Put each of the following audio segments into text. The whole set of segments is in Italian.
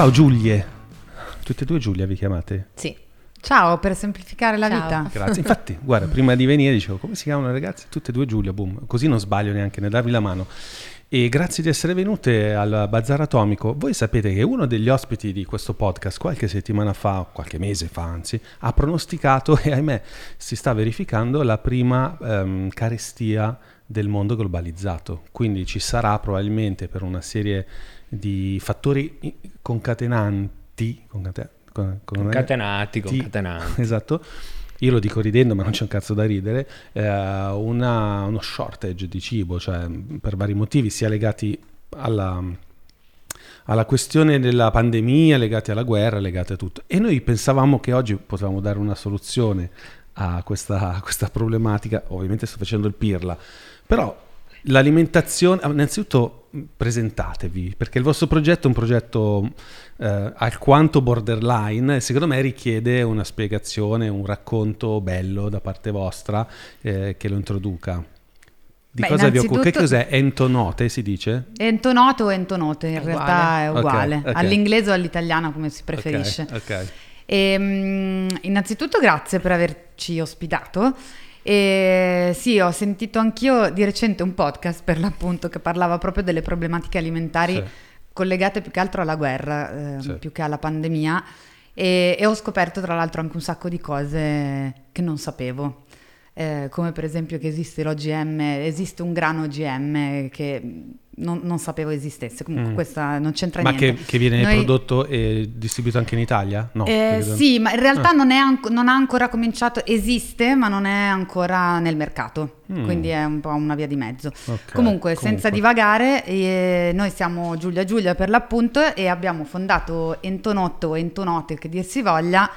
Ciao Giulie. Tutte e due Giulia vi chiamate? Sì. Ciao, per semplificare la Ciao. vita. Grazie. Infatti, guarda, prima di venire dicevo come si chiamano le ragazze? Tutte e due Giulia, boom. Così non sbaglio neanche nel darvi la mano. E grazie di essere venute al Bazar Atomico. Voi sapete che uno degli ospiti di questo podcast qualche settimana fa, qualche mese fa anzi, ha pronosticato e ahimè si sta verificando la prima ehm, carestia del mondo globalizzato. Quindi ci sarà probabilmente per una serie di fattori concatenanti, concate- con- con- Concatenati, Ti- concatenati. Esatto. Io lo dico ridendo, ma non c'è un cazzo da ridere. eh, una- uno shortage di cibo, cioè per vari motivi, sia legati alla, alla questione della pandemia, legati alla guerra, legati a tutto. E noi pensavamo che oggi potevamo dare una soluzione a questa, a questa problematica. Ovviamente sto facendo il pirla, però l'alimentazione, innanzitutto presentatevi, perché il vostro progetto è un progetto eh, alquanto borderline e secondo me richiede una spiegazione, un racconto bello da parte vostra eh, che lo introduca. Di Beh, cosa vi occupa? Che cos'è? Entonote si dice? Entonoto o entonote, in È realtà è uguale. uguale. Ok, ok. All'inglese o all'italiano, come si preferisce. Ok, ok. E, mm, innanzitutto grazie per averci ospitato. E sì, ho sentito anch'io di recente un podcast per l'appunto che parlava proprio delle problematiche alimentari Sì. collegate più che altro alla guerra, eh, Sì. più che alla pandemia. E, e ho scoperto tra l'altro anche un sacco di cose che non sapevo. Eh, come per esempio che esiste l'OGM, esiste un grano OGM che non, non sapevo esistesse. Comunque Mm. questa non c'entra Ma niente. che, che viene Noi- prodotto e distribuito anche in Italia? No. eh, sì, ma in realtà Ah. non, è anco- non ha ancora cominciato, esiste, ma non è ancora nel mercato, Mm. quindi è un po' una via di mezzo. Ok, Comunque, senza comunque. divagare, eh, noi siamo Giulia Giulia per l'appunto e abbiamo fondato Entonotto o Entonote, che dir si voglia,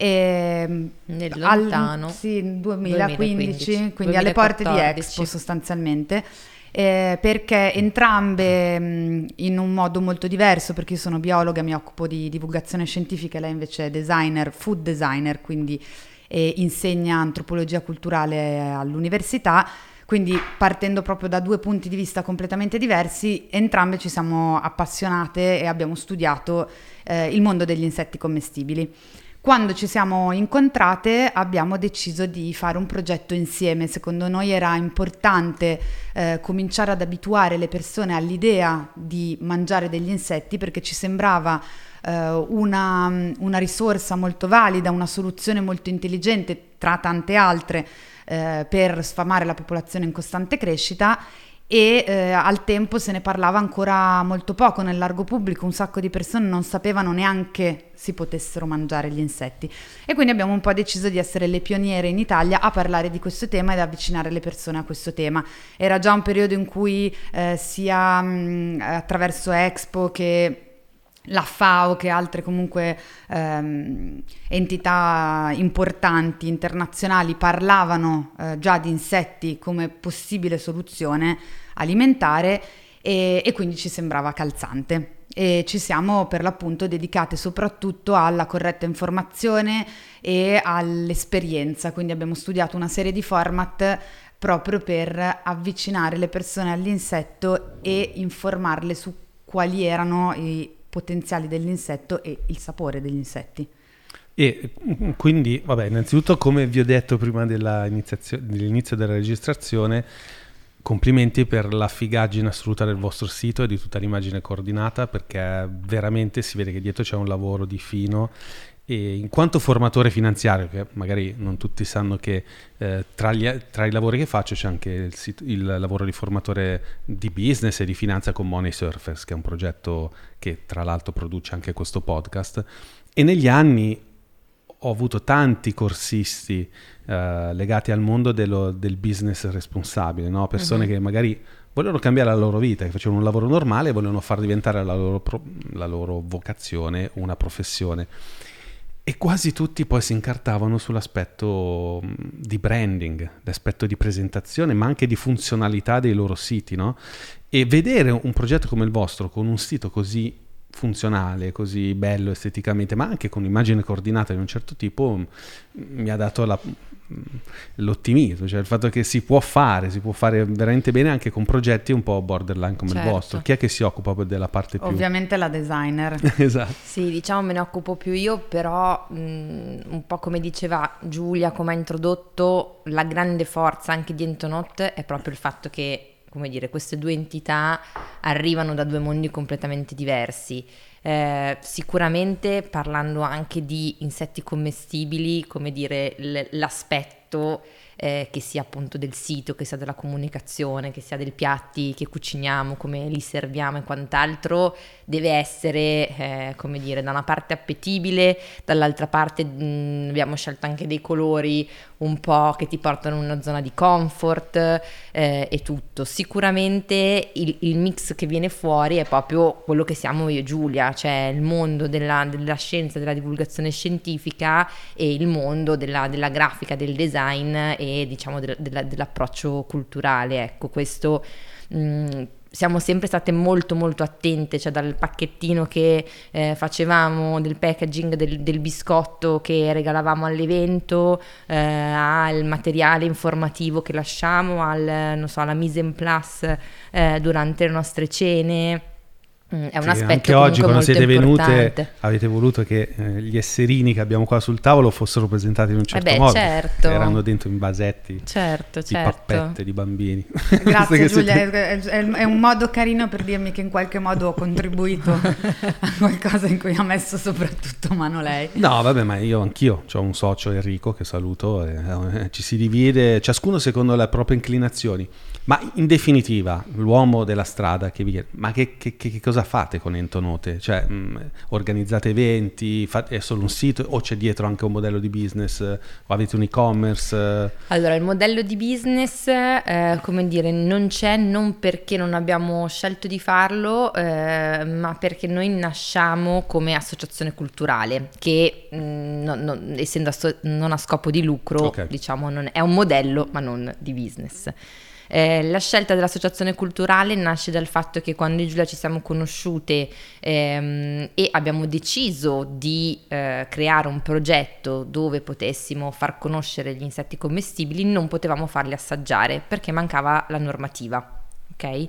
ehm, Nel al- lontano sì, 2015, 2015, quindi alle porte di 2014. Expo sostanzialmente. eh, perché entrambe mh, in un modo molto diverso, perché io sono biologa, mi occupo di divulgazione scientifica, e lei invece è designer, food designer, quindi eh, insegna antropologia culturale all'università. Quindi partendo proprio da due punti di vista completamente diversi, entrambe ci siamo appassionate e abbiamo studiato eh, il mondo degli insetti commestibili. Quando ci siamo incontrate abbiamo deciso di fare un progetto insieme, secondo noi era importante eh, cominciare ad abituare le persone all'idea di mangiare degli insetti perché ci sembrava eh, una, una risorsa molto valida, una soluzione molto intelligente tra tante altre eh, per sfamare la popolazione in costante crescita e eh, al tempo se ne parlava ancora molto poco nel largo pubblico, un sacco di persone non sapevano neanche si potessero mangiare gli insetti e quindi abbiamo un po' deciso di essere le pioniere in Italia a parlare di questo tema ed avvicinare le persone a questo tema. Era già un periodo in cui eh, sia mh, attraverso Expo che la FAO che altre comunque ehm, entità importanti internazionali parlavano eh, già di insetti come possibile soluzione alimentare e, e quindi ci sembrava calzante. E ci siamo per l'appunto dedicate soprattutto alla corretta informazione e all'esperienza, quindi abbiamo studiato una serie di format proprio per avvicinare le persone all'insetto e informarle su quali erano i potenziali dell'insetto e il sapore degli insetti. E quindi, vabbè, innanzitutto, come vi ho detto prima dell'inizio della registrazione, complimenti per la figaggine assoluta del vostro sito e di tutta l'immagine coordinata, perché veramente si vede che dietro c'è un lavoro di fino. E in quanto formatore finanziario, che magari non tutti sanno che eh, tra, gli- tra i lavori che faccio c'è anche il, sit- il lavoro di formatore di business e di finanza con Money Surfers, che è un progetto che tra l'altro produce anche questo podcast. E negli anni ho avuto tanti corsisti eh, legati al mondo dello- del business responsabile, no? persone Mhm. che magari volevano cambiare la loro vita, che facevano un lavoro normale e volevano far diventare la loro, pro- la loro vocazione una professione. E quasi tutti poi si incartavano sull'aspetto mh, di branding, l'aspetto di presentazione, ma anche di funzionalità dei loro siti, no? E vedere un progetto come il vostro con un sito così funzionale, così bello esteticamente, ma anche con immagine coordinata di un certo tipo, mh, mi ha dato la, l'ottimismo, cioè il fatto che si può fare, si può fare veramente bene anche con progetti un po' borderline come Certo. il vostro. Chi è che si occupa poi della parte più... Ovviamente la designer. esatto. Sì, diciamo me ne occupo più io, però mh, un po' come diceva Giulia, come ha introdotto, la grande forza anche di Entonot è proprio il fatto che, come dire, queste due entità arrivano da due mondi completamente diversi. Eh, sicuramente parlando anche di insetti commestibili, come dire, l- l'aspetto eh, che sia appunto del sito, che sia della comunicazione, che sia dei piatti che cuciniamo, come li serviamo e quant'altro, deve essere, eh, come dire, da una parte appetibile, dall'altra parte mh, abbiamo scelto anche dei colori un po' che ti portano in una zona di comfort eh, e tutto. Sicuramente il, il mix che viene fuori è proprio quello che siamo io e Giulia, cioè il mondo della, della scienza, della divulgazione scientifica e il mondo della, della grafica, del design e diciamo del- della- dell'approccio culturale. Ecco, questo mh, siamo sempre state molto molto attente, cioè dal pacchettino che eh, facevamo, del packaging del, del biscotto che regalavamo all'evento, eh, al materiale informativo che lasciamo, al, so, alla mise en place eh, durante le nostre cene. Mm, È un aspetto anche oggi quando molto siete venute importante. avete voluto che eh, gli esserini che abbiamo qua sul tavolo fossero presentati in un certo beh, modo. certo. Erano dentro in vasetti Certo, di certo. pappette di bambini. Grazie Che Giulia, siete- è, è- è un modo carino per dirmi che in qualche modo ho contribuito a qualcosa in cui ha messo soprattutto mano lei. No, vabbè, ma io anch'io ho un socio Enrico che saluto, e, eh, ci si divide ciascuno secondo le proprie inclinazioni. Ma in definitiva, l'uomo della strada che vi chiede, ma che, che- che- cosa fate con Entonote? Cioè, mh, organizzate eventi, fate, è solo un sito o c'è dietro anche un modello di business o avete un e-commerce? Allora, il modello di business, eh, come dire, non c'è non perché non abbiamo scelto di farlo, eh, ma perché noi nasciamo come associazione culturale, che mh, non- non- essendo asso- non a scopo di lucro, Ok. diciamo, non- è un modello, ma non di business. Eh, la scelta dell'associazione culturale nasce dal fatto che quando Giulia ci siamo conosciute ehm, e abbiamo deciso di eh, creare un progetto dove potessimo far conoscere gli insetti commestibili, non potevamo farli assaggiare perché mancava la normativa. Ok?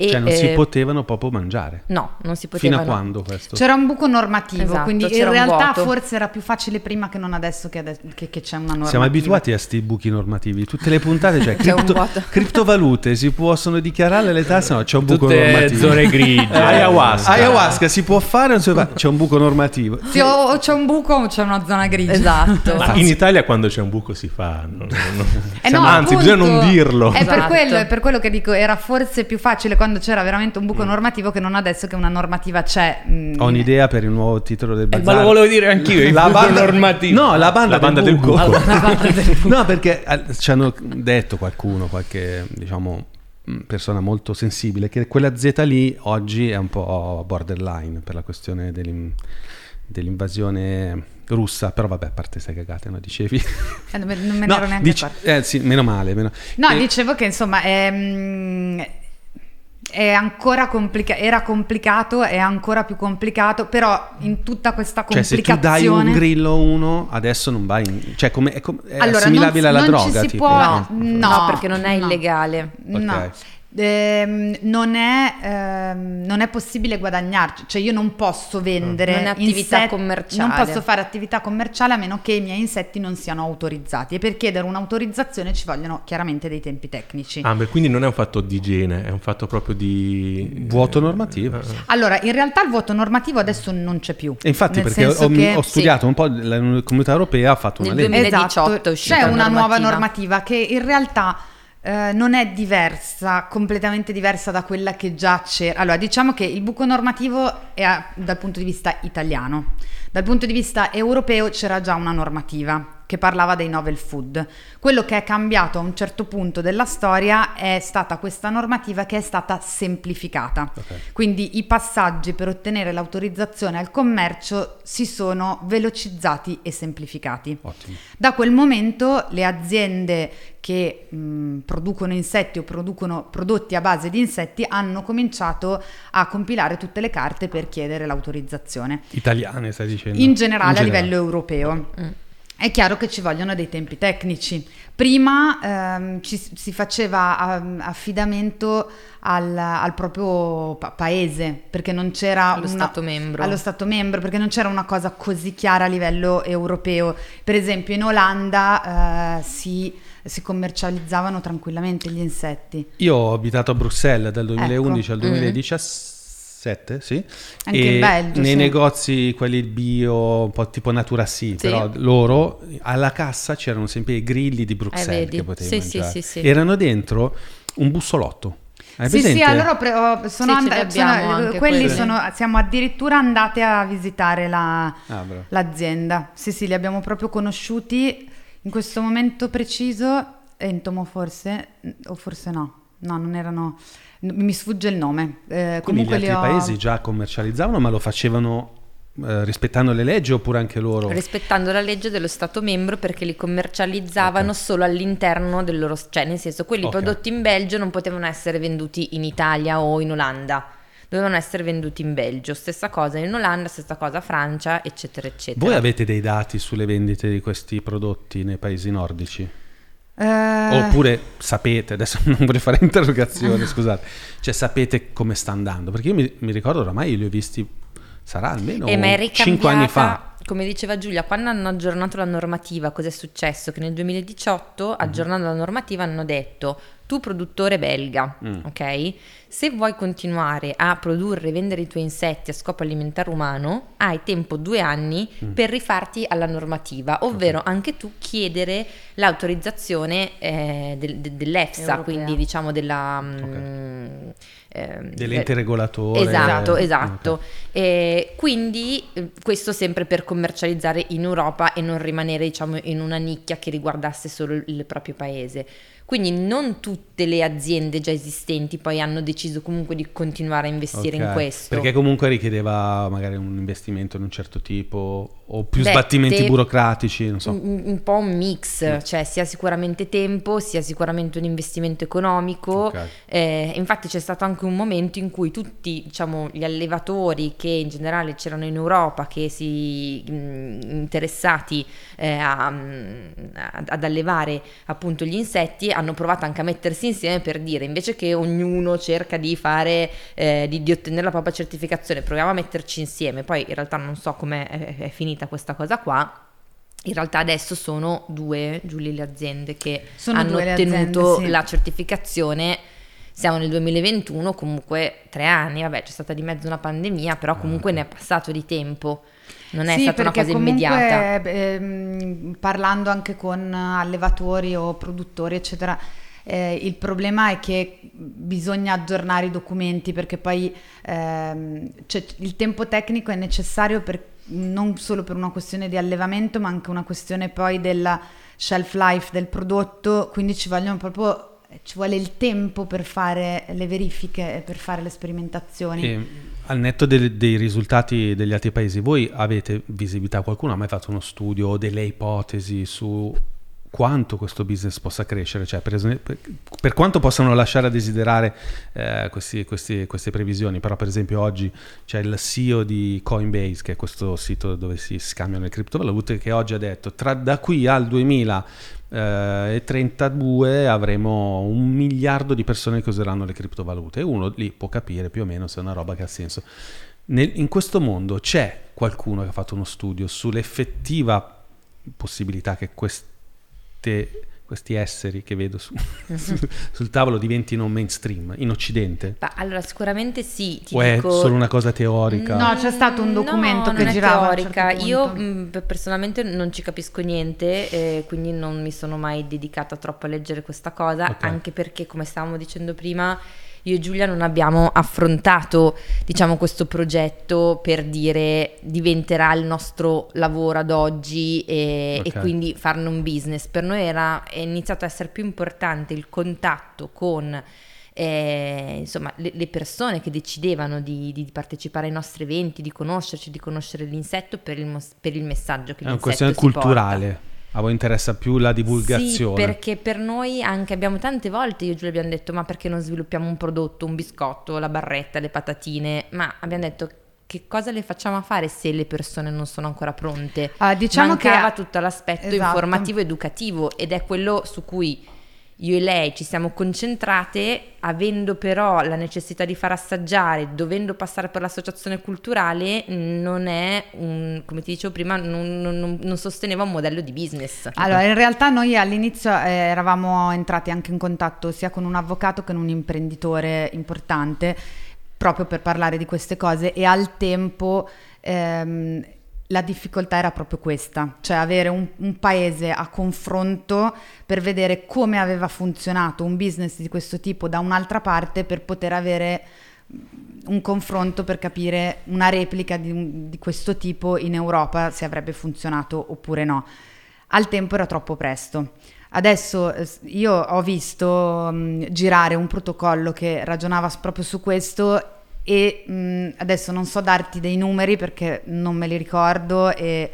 E, Cioè non si eh, potevano proprio mangiare. No, non si Fino poteva. a quando questo? C'era un buco normativo, Esatto, quindi in realtà forse era più facile prima che non adesso che, ade- che- che c'è una normativa. Siamo abituati a sti buchi normativi. Tutte le puntate, cioè cripto- criptovalute si possono dichiarare le tasse? No, c'è un buco Tutte normativo. zone grigie. Eh, Ayahuasca. Ayahuasca si può fare o non si può fare? C'è un buco normativo. Sì, o, c'è un buco o c'è una zona grigia. Esatto. Ma in Italia quando c'è un buco si fa. non- non- Eh no, Anzi, appunto, bisogna non dirlo. È per, Esatto. quello, è per quello che dico, era forse più facile quando c'era veramente un Mm. buco normativo che non adesso che una normativa c'è. mm, Ho un'idea per il nuovo titolo del Eh, bazar. ma lo volevo dire anch'io. Il La buco banda- normativo. No, la banda, La banda del del buco. buco. no, perché eh, ci hanno detto qualcuno, qualche diciamo mh, persona molto sensibile, che quella Z lì oggi è un po' borderline per la questione dell'in- dell'invasione russa, però vabbè, a parte sei cagate, no? Dicevi? eh, non me ne No, ero neanche accorta. eh, sì, meno male. Meno... No, Eh, dicevo che insomma è, è ancora complicato, era complicato, è ancora più complicato, però in tutta questa Cioè, se tu dai complicazione... un grillo uno, adesso non vai in... Cioè, come, è, com- è Allora, assimilabile non- alla non ci droga, si tipo? può- No, No, no, perché non è no. illegale. No. Ehm, non, è, ehm, non è possibile guadagnarci, cioè io non posso vendere Non attività insetti- commerciale. Non posso fare attività commerciale a meno che i miei insetti non siano autorizzati e per chiedere un'autorizzazione ci vogliono chiaramente dei tempi tecnici. Ah, beh, quindi non è un fatto di igiene, è un fatto proprio di... Vuoto normativo. Eh, eh. Allora, in realtà il voto normativo adesso non c'è più. E infatti, Nel perché ho, che- ho studiato un po', la comunità europea ha fatto una Nel legge. 2018 Esatto, c'è una nuova normativa. normativa che in realtà eh, non è diversa, completamente diversa da quella che già c'era. Allora, diciamo che il buco normativo è dal punto di vista italiano. Dal punto di vista europeo c'era già una normativa che parlava dei novel food. Quello che è cambiato a un certo punto della storia è stata questa normativa che è stata semplificata. Ok. Quindi i passaggi per ottenere l'autorizzazione al commercio si sono velocizzati e semplificati. Ottimo. Da quel momento le aziende che mh, producono insetti o producono prodotti a base di insetti hanno cominciato a compilare tutte le carte per chiedere l'autorizzazione. Italiane, stai dicendo? In generale, a livello europeo. Mm. È chiaro che ci vogliono dei tempi tecnici. Prima ehm, ci, si faceva um, affidamento al, al proprio pa- paese, perché non c'era Allo una- Stato membro. allo Stato membro, perché non c'era una cosa così chiara a livello europeo. Per esempio in Olanda eh, si, si commercializzavano tranquillamente gli insetti. Io ho abitato a Bruxelles dal 2011 Ecco. al 2017, sì. Anche e in Belgio, Nei sì. negozi, quelli bio, un po' tipo Natura sì, però loro alla cassa c'erano sempre i grilli di Bruxelles Eh, che potevi Sì, sì, mangiare. sì, sì. Erano dentro un bussolotto. Hai Sì, sì, allora pre- ho- sono Sì, andati, abbiamo anche quelli sono, siamo addirittura andate a visitare la, Ah, l'azienda. Sì, sì, li abbiamo proprio conosciuti in questo momento preciso. Entomo forse, o forse no. No, non erano... Mi sfugge il nome. Eh, Quindi gli comunque altri ho... paesi già commercializzavano, ma lo facevano eh, rispettando le leggi oppure anche loro? rispettando la legge dello Stato membro perché li commercializzavano Ok. solo all'interno del loro, cioè nel senso quelli Ok. prodotti in Belgio non potevano essere venduti in Italia o in Olanda, dovevano essere venduti in Belgio, stessa cosa in Olanda, stessa cosa Francia, eccetera, eccetera. Voi avete dei dati sulle vendite di questi prodotti nei paesi nordici? Eh, Oppure sapete, adesso non vorrei fare interrogazioni, scusate, cioè sapete come sta andando? Perché io mi, mi ricordo oramai li ho visti, sarà almeno E ma è 5 anni fa. Come diceva Giulia, quando hanno aggiornato la normativa, cos'è successo? Che nel 2018, aggiornando la normativa, hanno detto tu produttore belga, Mm. ok? Se vuoi continuare a produrre e vendere i tuoi insetti a scopo alimentare umano, hai tempo due anni Mm. per rifarti alla normativa, ovvero anche tu chiedere l'autorizzazione eh, del- de- dell'EFSA, Europea. quindi diciamo della... mm, ehm, Dell'ente regolatore. Esatto, eh, esatto. ok. E quindi eh, questo sempre per commercializzare in Europa e non rimanere diciamo in una nicchia che riguardasse solo il, proprio paese. Quindi non tutte le aziende già esistenti poi hanno deciso comunque di continuare a investire in Ok, questo. Perché comunque richiedeva magari un investimento di un certo tipo o più Beh, sbattimenti te- burocratici, non so. un, un po' un mix, cioè sia sicuramente tempo, sia sicuramente un investimento economico. Ok. Eh, infatti c'è stato anche un momento in cui tutti diciamo, gli allevatori che in generale c'erano in Europa, che si mh, interessati eh, a- a- ad allevare appunto gli insetti, hanno provato anche a mettersi insieme per dire invece che ognuno cerca di fare, eh, di, di ottenere la propria certificazione, proviamo a metterci insieme. Poi in realtà non so come è, è finita questa cosa qua. In realtà adesso sono due, Giulia, le aziende che Sono hanno ottenuto aziende, sì. la certificazione. Siamo nel 2021, comunque tre anni, vabbè c'è stata di mezzo una pandemia, però comunque ne è passato di tempo, non è Sì, stata una cosa comunque, immediata. ehm, parlando anche con allevatori o produttori, eccetera, eh, il problema è che bisogna aggiornare i documenti perché poi ehm, cioè, il tempo tecnico è necessario per- non solo per una questione di allevamento, ma anche una questione poi della shelf life del prodotto, quindi ci vogliono proprio ci vuole il tempo per fare le verifiche e per fare le sperimentazioni. E, al netto del- dei risultati degli altri paesi, voi avete visibilità? Qualcuno ha mai fatto uno studio o delle ipotesi su quanto questo business possa crescere? Cioè, per, esempio- per- quanto possano lasciare a desiderare eh, questi- questi- queste previsioni? Però, per esempio, oggi c'è il CEO di Coinbase, che è questo sito dove si scambiano le criptovalute, che oggi ha detto tra, da qui al 2032 avremo un miliardo di persone che useranno le criptovalute e uno lì può capire più o meno se è una roba che ha senso. Nel- in questo mondo c'è qualcuno che ha fatto uno studio sull'effettiva possibilità che queste- questi esseri che vedo su- su- sul tavolo diventino mainstream in Occidente? Ma allora sicuramente sì, ti o è dico... solo una cosa teorica? No, c'è stato un documento no, che non è girava un teorica. certo Io mh, per- personalmente non ci capisco niente, eh, quindi non mi sono mai dedicata troppo a leggere questa cosa, Ok. anche perché come stavamo dicendo prima, io e Giulia non abbiamo affrontato, diciamo, questo progetto per dire diventerà il nostro lavoro ad oggi e, e Ok. quindi farne un business. Per noi era è iniziato a essere più importante il contatto con eh, insomma, le, le persone che decidevano di, di partecipare ai nostri eventi, di conoscerci, di conoscere l'insetto per il, mos- per il messaggio che È una questione si porta. A voi interessa più la divulgazione? Sì, perché per noi anche abbiamo tante volte, io e Giulia abbiamo detto, ma perché non sviluppiamo un prodotto, un biscotto, la barretta, le patatine? Ma abbiamo detto, che cosa le facciamo fare se le persone non sono ancora pronte? Ah, diciamo Mancava che- tutto l'aspetto Esatto. informativo educativo ed è quello su cui io e lei ci siamo concentrate, avendo però la necessità di far assaggiare, dovendo passare per l'associazione culturale, non è un, come ti dicevo prima, non, non- non- sosteneva un modello di business. Allora, in realtà noi all'inizio eh, eravamo entrati anche in contatto sia con un avvocato che con un imprenditore importante proprio per parlare di queste cose e al tempo ehm, la difficoltà era proprio questa, cioè avere un, un paese a confronto per vedere come aveva funzionato un business di questo tipo da un'altra parte per poter avere un confronto per capire una replica di, di questo tipo in Europa se avrebbe funzionato oppure no. Al tempo era troppo presto. Adesso io ho visto mh, girare un protocollo che ragionava proprio su questo e mh, adesso non so darti dei numeri perché non me li ricordo e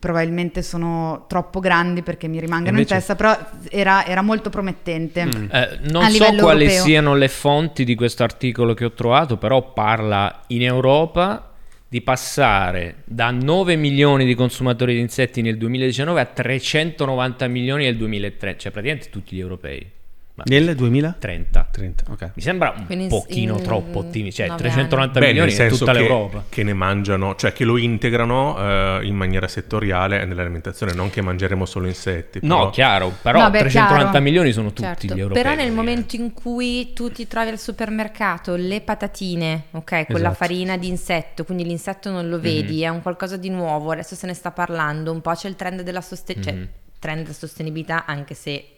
probabilmente sono troppo grandi perché mi rimangono Invece- in testa, però era, era molto promettente. Eh, non so quali europeo. siano le fonti di questo articolo che ho trovato, però parla in Europa di passare da 9 milioni di consumatori di insetti nel 2019 a 390 milioni nel 2030, cioè praticamente tutti gli europei. Ma Nel 2030, 30. ok. Mi sembra un Quindi in- pochino in troppo ottimistico, cioè nove 390 Beh, milioni in tutta che, l'Europa. che ne mangiano, cioè che lo integrano eh, in maniera settoriale nell'alimentazione, non che mangeremo solo insetti. No, però- chiaro, però No, beh, 390 chiaro. milioni sono tutti Certo, gli europei. però nel momento in cui tu ti trovi al supermercato le patatine, ok, con la Esatto. farina di insetto, quindi l'insetto non lo vedi, è un qualcosa di nuovo, adesso se ne sta parlando, un po' c'è il trend della sostenibilità, Mhm. trend della sostenibilità anche se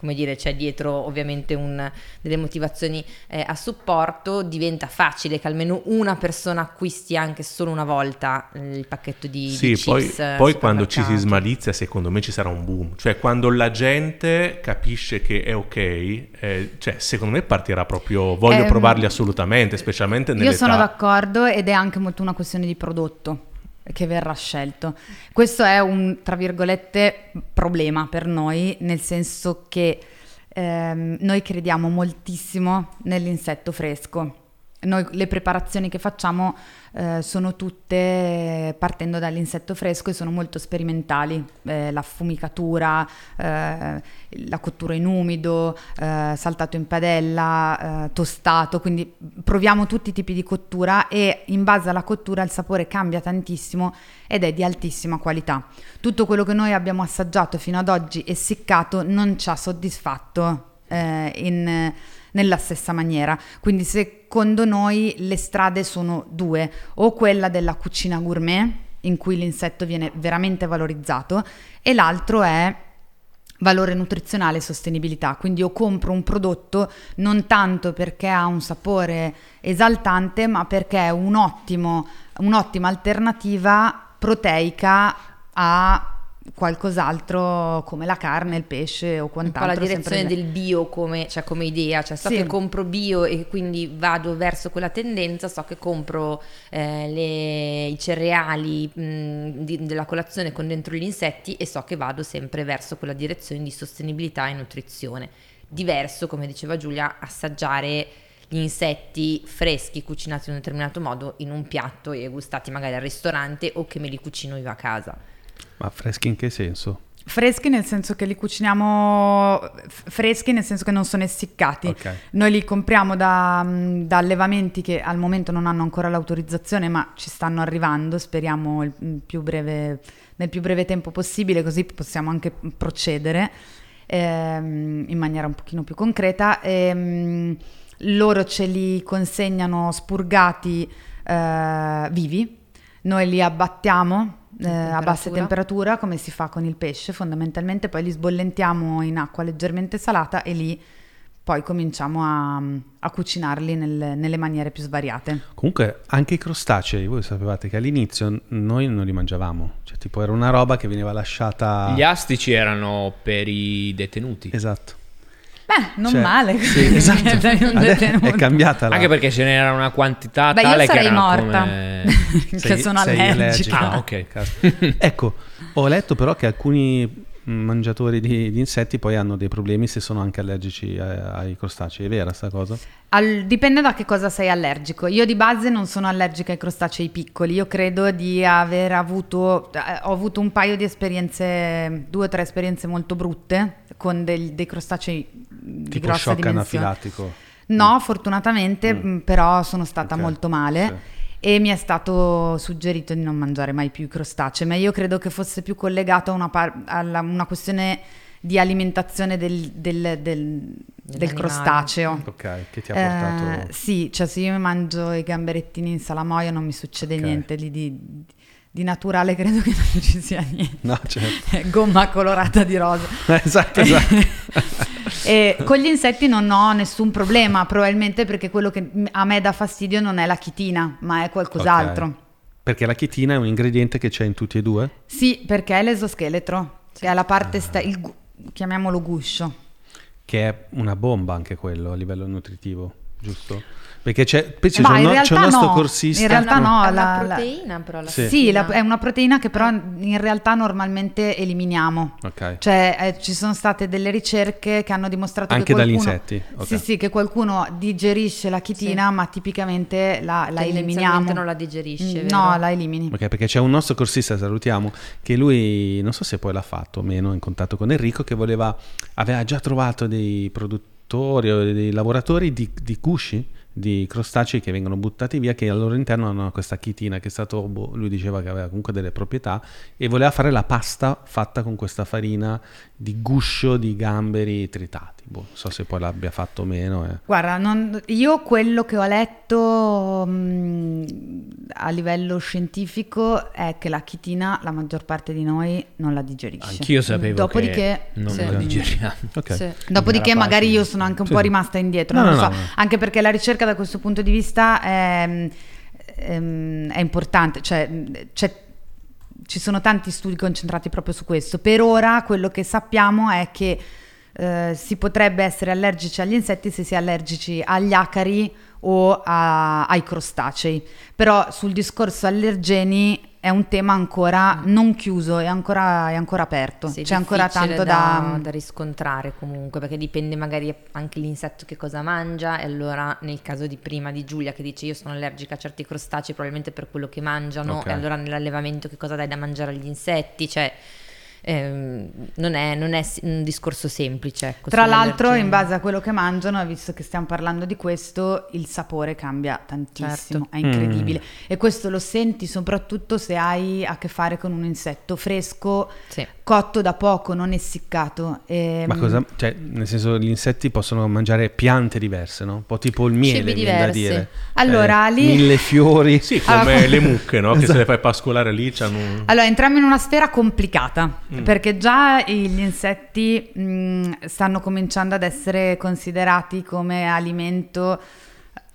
come dire, c'è dietro ovviamente un- delle motivazioni eh, a supporto, diventa facile che almeno una persona acquisti anche solo una volta eh, il pacchetto di, Sì, di poi, chips. eh, poi quando ci si smalizia, secondo me ci sarà un boom. Cioè, quando la gente capisce che è ok, eh, cioè, secondo me partirà proprio. Voglio Ehm, provarli assolutamente, specialmente nell'età. Io sono d'accordo ed è anche molto una questione di prodotto che verrà scelto. Questo è un, tra virgolette, problema per noi, nel senso che ehm, noi crediamo moltissimo nell'insetto fresco. Noi le preparazioni che facciamo eh, sono tutte partendo dall'insetto fresco e sono molto sperimentali. Eh, la fumicatura, eh, la cottura in umido, eh, saltato in padella, eh, tostato, quindi proviamo tutti i tipi di cottura e in base alla cottura il sapore cambia tantissimo ed è di altissima qualità. Tutto quello che noi abbiamo assaggiato fino ad oggi essiccato non ci ha soddisfatto eh, in- nella stessa maniera. Quindi secondo noi le strade sono due, o quella della cucina gourmet, in cui l'insetto viene veramente valorizzato, e l'altro è valore nuzionale e sostenibilità. Quindi io compro un prodotto non tanto perché ha un sapore esaltante, ma perché è un ottimo, un'ottima alternativa proteica a qualcos'altro come la carne, il pesce o un po' quant'altro. la direzione del bio come, cioè come idea, cioè so Sì. che compro bio e quindi vado verso quella tendenza, so che compro eh, le- i cereali mh, di- della colazione con dentro gli insetti e so che vado sempre verso quella direzione di sostenibilità e nutrizione. Diverso, come diceva Giulia, assaggiare gli insetti freschi cucinati in un determinato modo in un piatto e gustati magari al ristorante o che me li cucino io a casa. Ma freschi in che senso? Freschi nel senso che li cuciniamo freschi nel senso che non sono essiccati. Ok. Noi li compriamo da, mh, da allevamenti che al momento non hanno ancora l'autorizzazione, ma ci stanno arrivando, speriamo il più breve- nel più breve tempo possibile, così possiamo anche procedere ehm, in maniera un pochino più concreta. Ehm, loro ce li consegnano spurgati eh, vivi, noi li abbattiamo eh, a bassa Temperatura. come si fa con il pesce fondamentalmente, poi li sbollentiamo in acqua leggermente salata e lì poi cominciamo a, a cucinarli nel- nelle maniere più svariate. Comunque anche i crostacei, voi sapevate che all'inizio noi non li mangiavamo, cioè tipo era una roba che veniva lasciata... Gli astici erano per i detenuti. Esatto. Beh, non Cioè, male. Sì, esatto. È cambiata la... Anche perché ce n'era una quantità Beh, io tale che sarei morta. come... che Sei- sono allergica. allergica. Ah, ok. Ecco, ho letto però che alcuni mangiatori di, di insetti poi hanno dei problemi se sono anche allergici a- ai crostacei. È vera sta cosa? Al- dipende da che cosa sei allergico. Io di base non sono allergica ai crostacei piccoli. Io credo di aver avuto, eh, ho avuto un paio di esperienze, due o tre esperienze molto brutte con del- dei crostacei di Tipo grossa shock dimensione. anafilattico. No, fortunatamente, Mm. mh, però sono stata Ok, molto male. sì. E mi è stato suggerito di non mangiare mai più i crostacei, ma io credo che fosse più collegato a una, par- alla- una questione di alimentazione del, del- del- del crostaceo. Ok, che ti ha portato... Eh, sì, cioè se io mangio i gamberettini in salamoia non mi succede Ok. niente, lì di, di naturale credo che non ci sia niente. No, certo. Gomma colorata di rosa. esatto, esatto. E con gli insetti non ho nessun problema, probabilmente perché quello che a me dà fastidio non è la chitina, ma è qualcos'altro. Ok. Perché la chitina è un ingrediente che c'è in tutti e due? Sì, perché è l'esoscheletro, che è la parte, sta- il chiamiamolo guscio. Che è una bomba anche quello a livello nutritivo, giusto? Perché c'è, poi c'è, Ma un, in no- c'è realtà un nostro no, corsista. in realtà no. è una la- la- proteina però la Sì. Sì, la- è una proteina che però in realtà normalmente eliminiamo. Ok. Cioè eh, ci sono state delle ricerche che hanno dimostrato Anche che dagli qualcuno, insetti? Ok. Sì, sì, che qualcuno digerisce la chitina, Sì. ma tipicamente la, la eliminiamo. non la digerisce, Mm? No, la elimini. Ok, perché c'è un nostro corsista, salutiamo, che lui, non so se poi l'ha fatto o meno, in contatto con Enrico, che voleva, aveva già trovato dei produttori o dei lavoratori di, di cusci, di crostacei che vengono buttati via, che al loro interno hanno questa chitina che è stato, boh, lui diceva che aveva comunque delle proprietà, e voleva fare la pasta fatta con questa farina di guscio di gamberi tritati. Boh, non so se poi l'abbia fatto o meno. eh. Guarda, non- io quello che ho letto mh, a livello scientifico è che la chitina la maggior parte di noi non la digerisce. Anch'io sapevo Dopodiché, che non Sì. la digeriamo. Ok. Sì. Dopodiché magari io sono anche un Sì, po' rimasta indietro, No, non no, lo no, so, no. anche perché la ricerca da questo punto di vista è, ehm, è importante, cioè ci sono tanti studi concentrati proprio su questo. Per ora quello che sappiamo è che eh, si potrebbe essere allergici agli insetti se si è allergici agli acari o a- ai crostacei, però sul discorso allergeni è un tema ancora non chiuso, è ancora, è ancora aperto, Sì, c'è ancora tanto da, da... da riscontrare comunque perché dipende magari anche l'insetto che cosa mangia e allora nel caso di prima di Giulia che dice io sono allergica a certi crostacei probabilmente per quello che mangiano Ok. e allora nell'allevamento che cosa dai da mangiare agli insetti? Cioè ehm, non, è, non è un discorso semplice ecco, Tra l'altro, in base a quello che mangiano, visto che stiamo parlando di questo, il sapore cambia tantissimo, Certo. è incredibile. E questo lo senti soprattutto se hai a che fare con un insetto fresco, Sì. cotto da poco, non essiccato. Ehm, Ma cosa, cioè, nel senso, gli insetti possono mangiare piante diverse, no? Un po' tipo il miele, viene da dire. Allora, Eh, lì- Mille fiori. Sì, come Allora, le mucche, no? Che Esatto. se le fai pascolare lì c'hanno. Allora, entriamo in una sfera complicata, Mm. perché già gli insetti mh, stanno cominciando ad essere considerati come alimento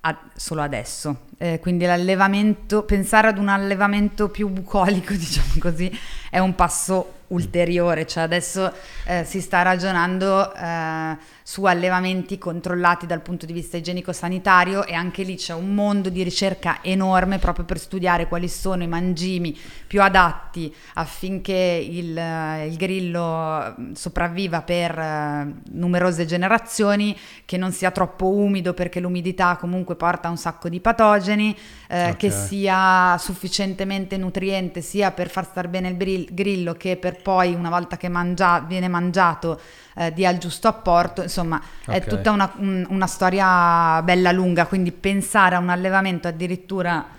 a- solo adesso. Eh, quindi l'allevamento, pensare ad un allevamento più bucolico, diciamo così, è un passo ulteriore, cioè adesso eh, si sta ragionando eh, su allevamenti controllati dal punto di vista igienico-sanitario e anche lì c'è un mondo di ricerca enorme proprio per studiare quali sono i mangimi più adatti affinché il, eh, il grillo mm, sopravviva per eh, numerose generazioni, che non sia troppo umido perché l'umidità comunque porta a un sacco di patogeni, eh, Ok. che sia sufficientemente nutriente sia per far star bene il grillo che per poi una volta che mangia- viene mangiato eh, dia il giusto apporto, insomma è Ok. tutta una, un- una storia bella lunga, quindi pensare a un allevamento addirittura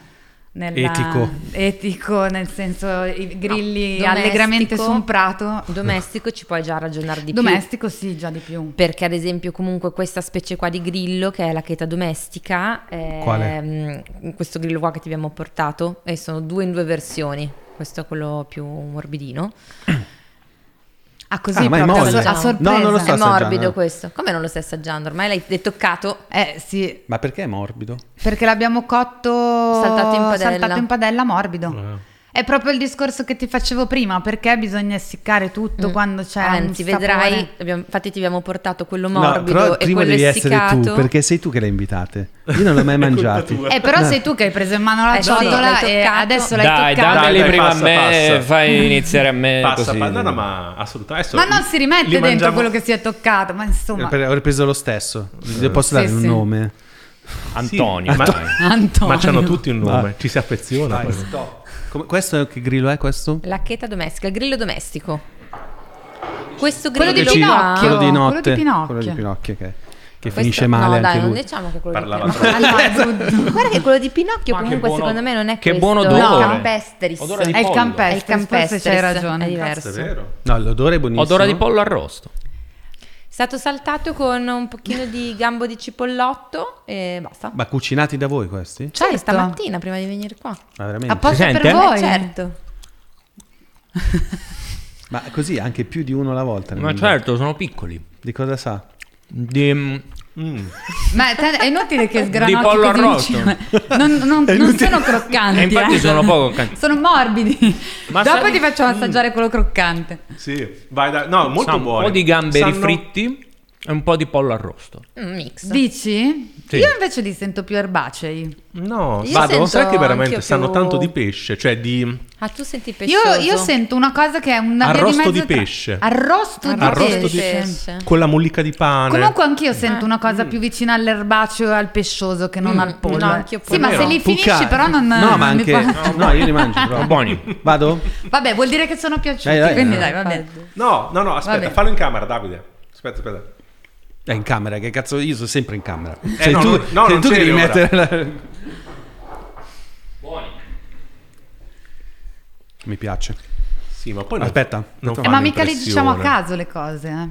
nella- Etico. etico, nel senso i grilli No, allegramente domestico- su un prato, Domestico ci puoi già ragionare di più. domestico sì, già di più. Perché ad esempio comunque questa specie qua di grillo che è la cheta domestica, è, Quale? mm, questo grillo qua che ti abbiamo portato, e sono due in due versioni, questo è quello più morbidino, Ah, così Ah, ma è molle? a sorpresa. No, non lo so. è assaggiando. morbido questo, come non lo stai assaggiando? Ormai l'hai l'hai toccato, Eh sì, Ma perché è morbido? perché l'abbiamo cotto Saltato in padella. saltato in padella morbido. Eh. È proprio il discorso che ti facevo prima, perché bisogna essiccare tutto Mm. quando c'è Anzi, un vedrai, sapore. abbiamo- infatti ti abbiamo portato quello No, morbido però e prima quello devi essere tu, perché sei tu che le invitate. Io non l'ho mai mangiati. Eh, però sei tu che hai preso in mano la Eh sì, ciotola l'hai e adesso l'hai Dai, toccato. dammeli Dai, dai, prima passa, a me, passa. fai iniziare a me Passa, così. no, no, ma assolutamente. Ma adesso non si rimette li dentro mangiamo- quello che si è toccato, ma insomma... Per- Avrei preso lo stesso. Le posso Sì, dare sì. un nome? Antonio, Sì, ma- dai. Antonio. Ma c'hanno tutti un nome, Vai. ci si affeziona. Vai, poi. stop. Come- questo che grillo è questo? Lacchetta domestica, il grillo domestico. Questo Quello grillo di qua- Pinocchio. Quello di quello notte. di Pinocchio. Quello di Pinocchio, ok. Che questo- finisce male no, anche dai, non diciamo che quello Parlava di Pinocchio. Allora, Guarda che quello di Pinocchio Ma comunque buono- secondo me non è che questo. buono è odore. campestris. Di È il pollo. È il campestre, forse campestris, c'hai è ragione. diverso. Cazzo, è vero. No, l'odore è buonissimo. Odore di pollo arrosto. È stato saltato con un pochino di gambo di cipollotto e basta. Ma cucinati da voi questi? Cioè, Certo. stamattina prima di venire qua. Ma veramente? Apposta per voi. Eh, certo. Ma così anche più di uno alla volta. Ma certo, sono piccoli. Di cosa sa? Di, mm, Mm. Ma te- è inutile che sgranocchi Di pollo così arrosto. Non, non- non sono croccanti. E infatti eh. sono poco croccanti. Sono morbidi. Ma Dopo sai- ti facciamo assaggiare quello croccante. Sì, vai, dai. No, molto sa un buono. po' di gamberi Sanno- fritti e un po' di pollo arrosto. Un mix. Dici? Sì. Io invece li sento più erbacei. No, Io vado, sento sai che veramente sanno più- tanto di pesce, cioè di Ah, tu senti Io, pescioso. io sento una cosa che è una di Arrosto mezzo di tra- pesce. Arrosto di Arrosto pesce. di pesce. con la mollica di pane. Comunque anch'io sento una cosa più vicina all'erbaceo e al pescioso che non Mm, al pollo. no, eh. anch'io sì, ma pollo. se li finisci Pucca- però non... No, non ma anche... fa- No, io li mangio però. Buoni. Vado? Vabbè, vuol dire che sono piaciuti, Dai, dai, quindi no. dai, va bene. No, no, no, aspetta, fallo in camera, Davide. Aspetta, aspetta. È in camera, che cazzo, io sono sempre in camera. Eh, Sei no, tu, no, no, sei non tu che devi mettere la... Mi piace. Sì, ma poi non- Aspetta, non aspetta. Eh, ma mica li diciamo a caso le cose, eh.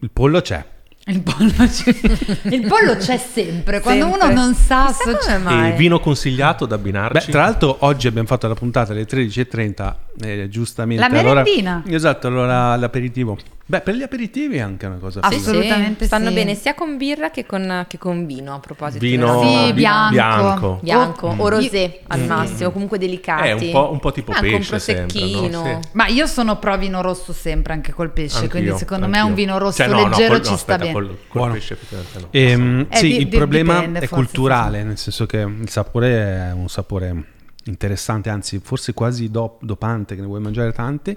Il pollo c'è. Il pollo, c'è, il pollo c'è sempre, quando Sempre. uno non sa... So- come mai. E vino consigliato da Beh, abbinarci? tra l'altro oggi abbiamo fatto la puntata alle 13.30, eh, giustamente. La allora- merendina. esatto, allora l'aperitivo. Beh, per gli aperitivi è anche una cosa Ah, Assolutamente sì. Stanno sì. bene sia con birra che con, che con vino a proposito. Vino Sì, bi- bianco. bianco. bianco Oh, o rosé io- al massimo, comunque delicati. Eh, un po', un po' tipo Anche un pesce sempre, prosecchino. no? Sì. Ma io sono pro vino rosso sempre, anche col pesce, Anch'io, quindi secondo me anch'io. un vino rosso Cioè, no, no, leggero col- ci no, sta aspetta, bene. Col, col pesce no. Ehm, Eh, sì, di- il di- problema dipende, è culturale, nel senso che il sapore è un sapore interessante, anzi forse quasi do- dopante, che ne vuoi mangiare tante.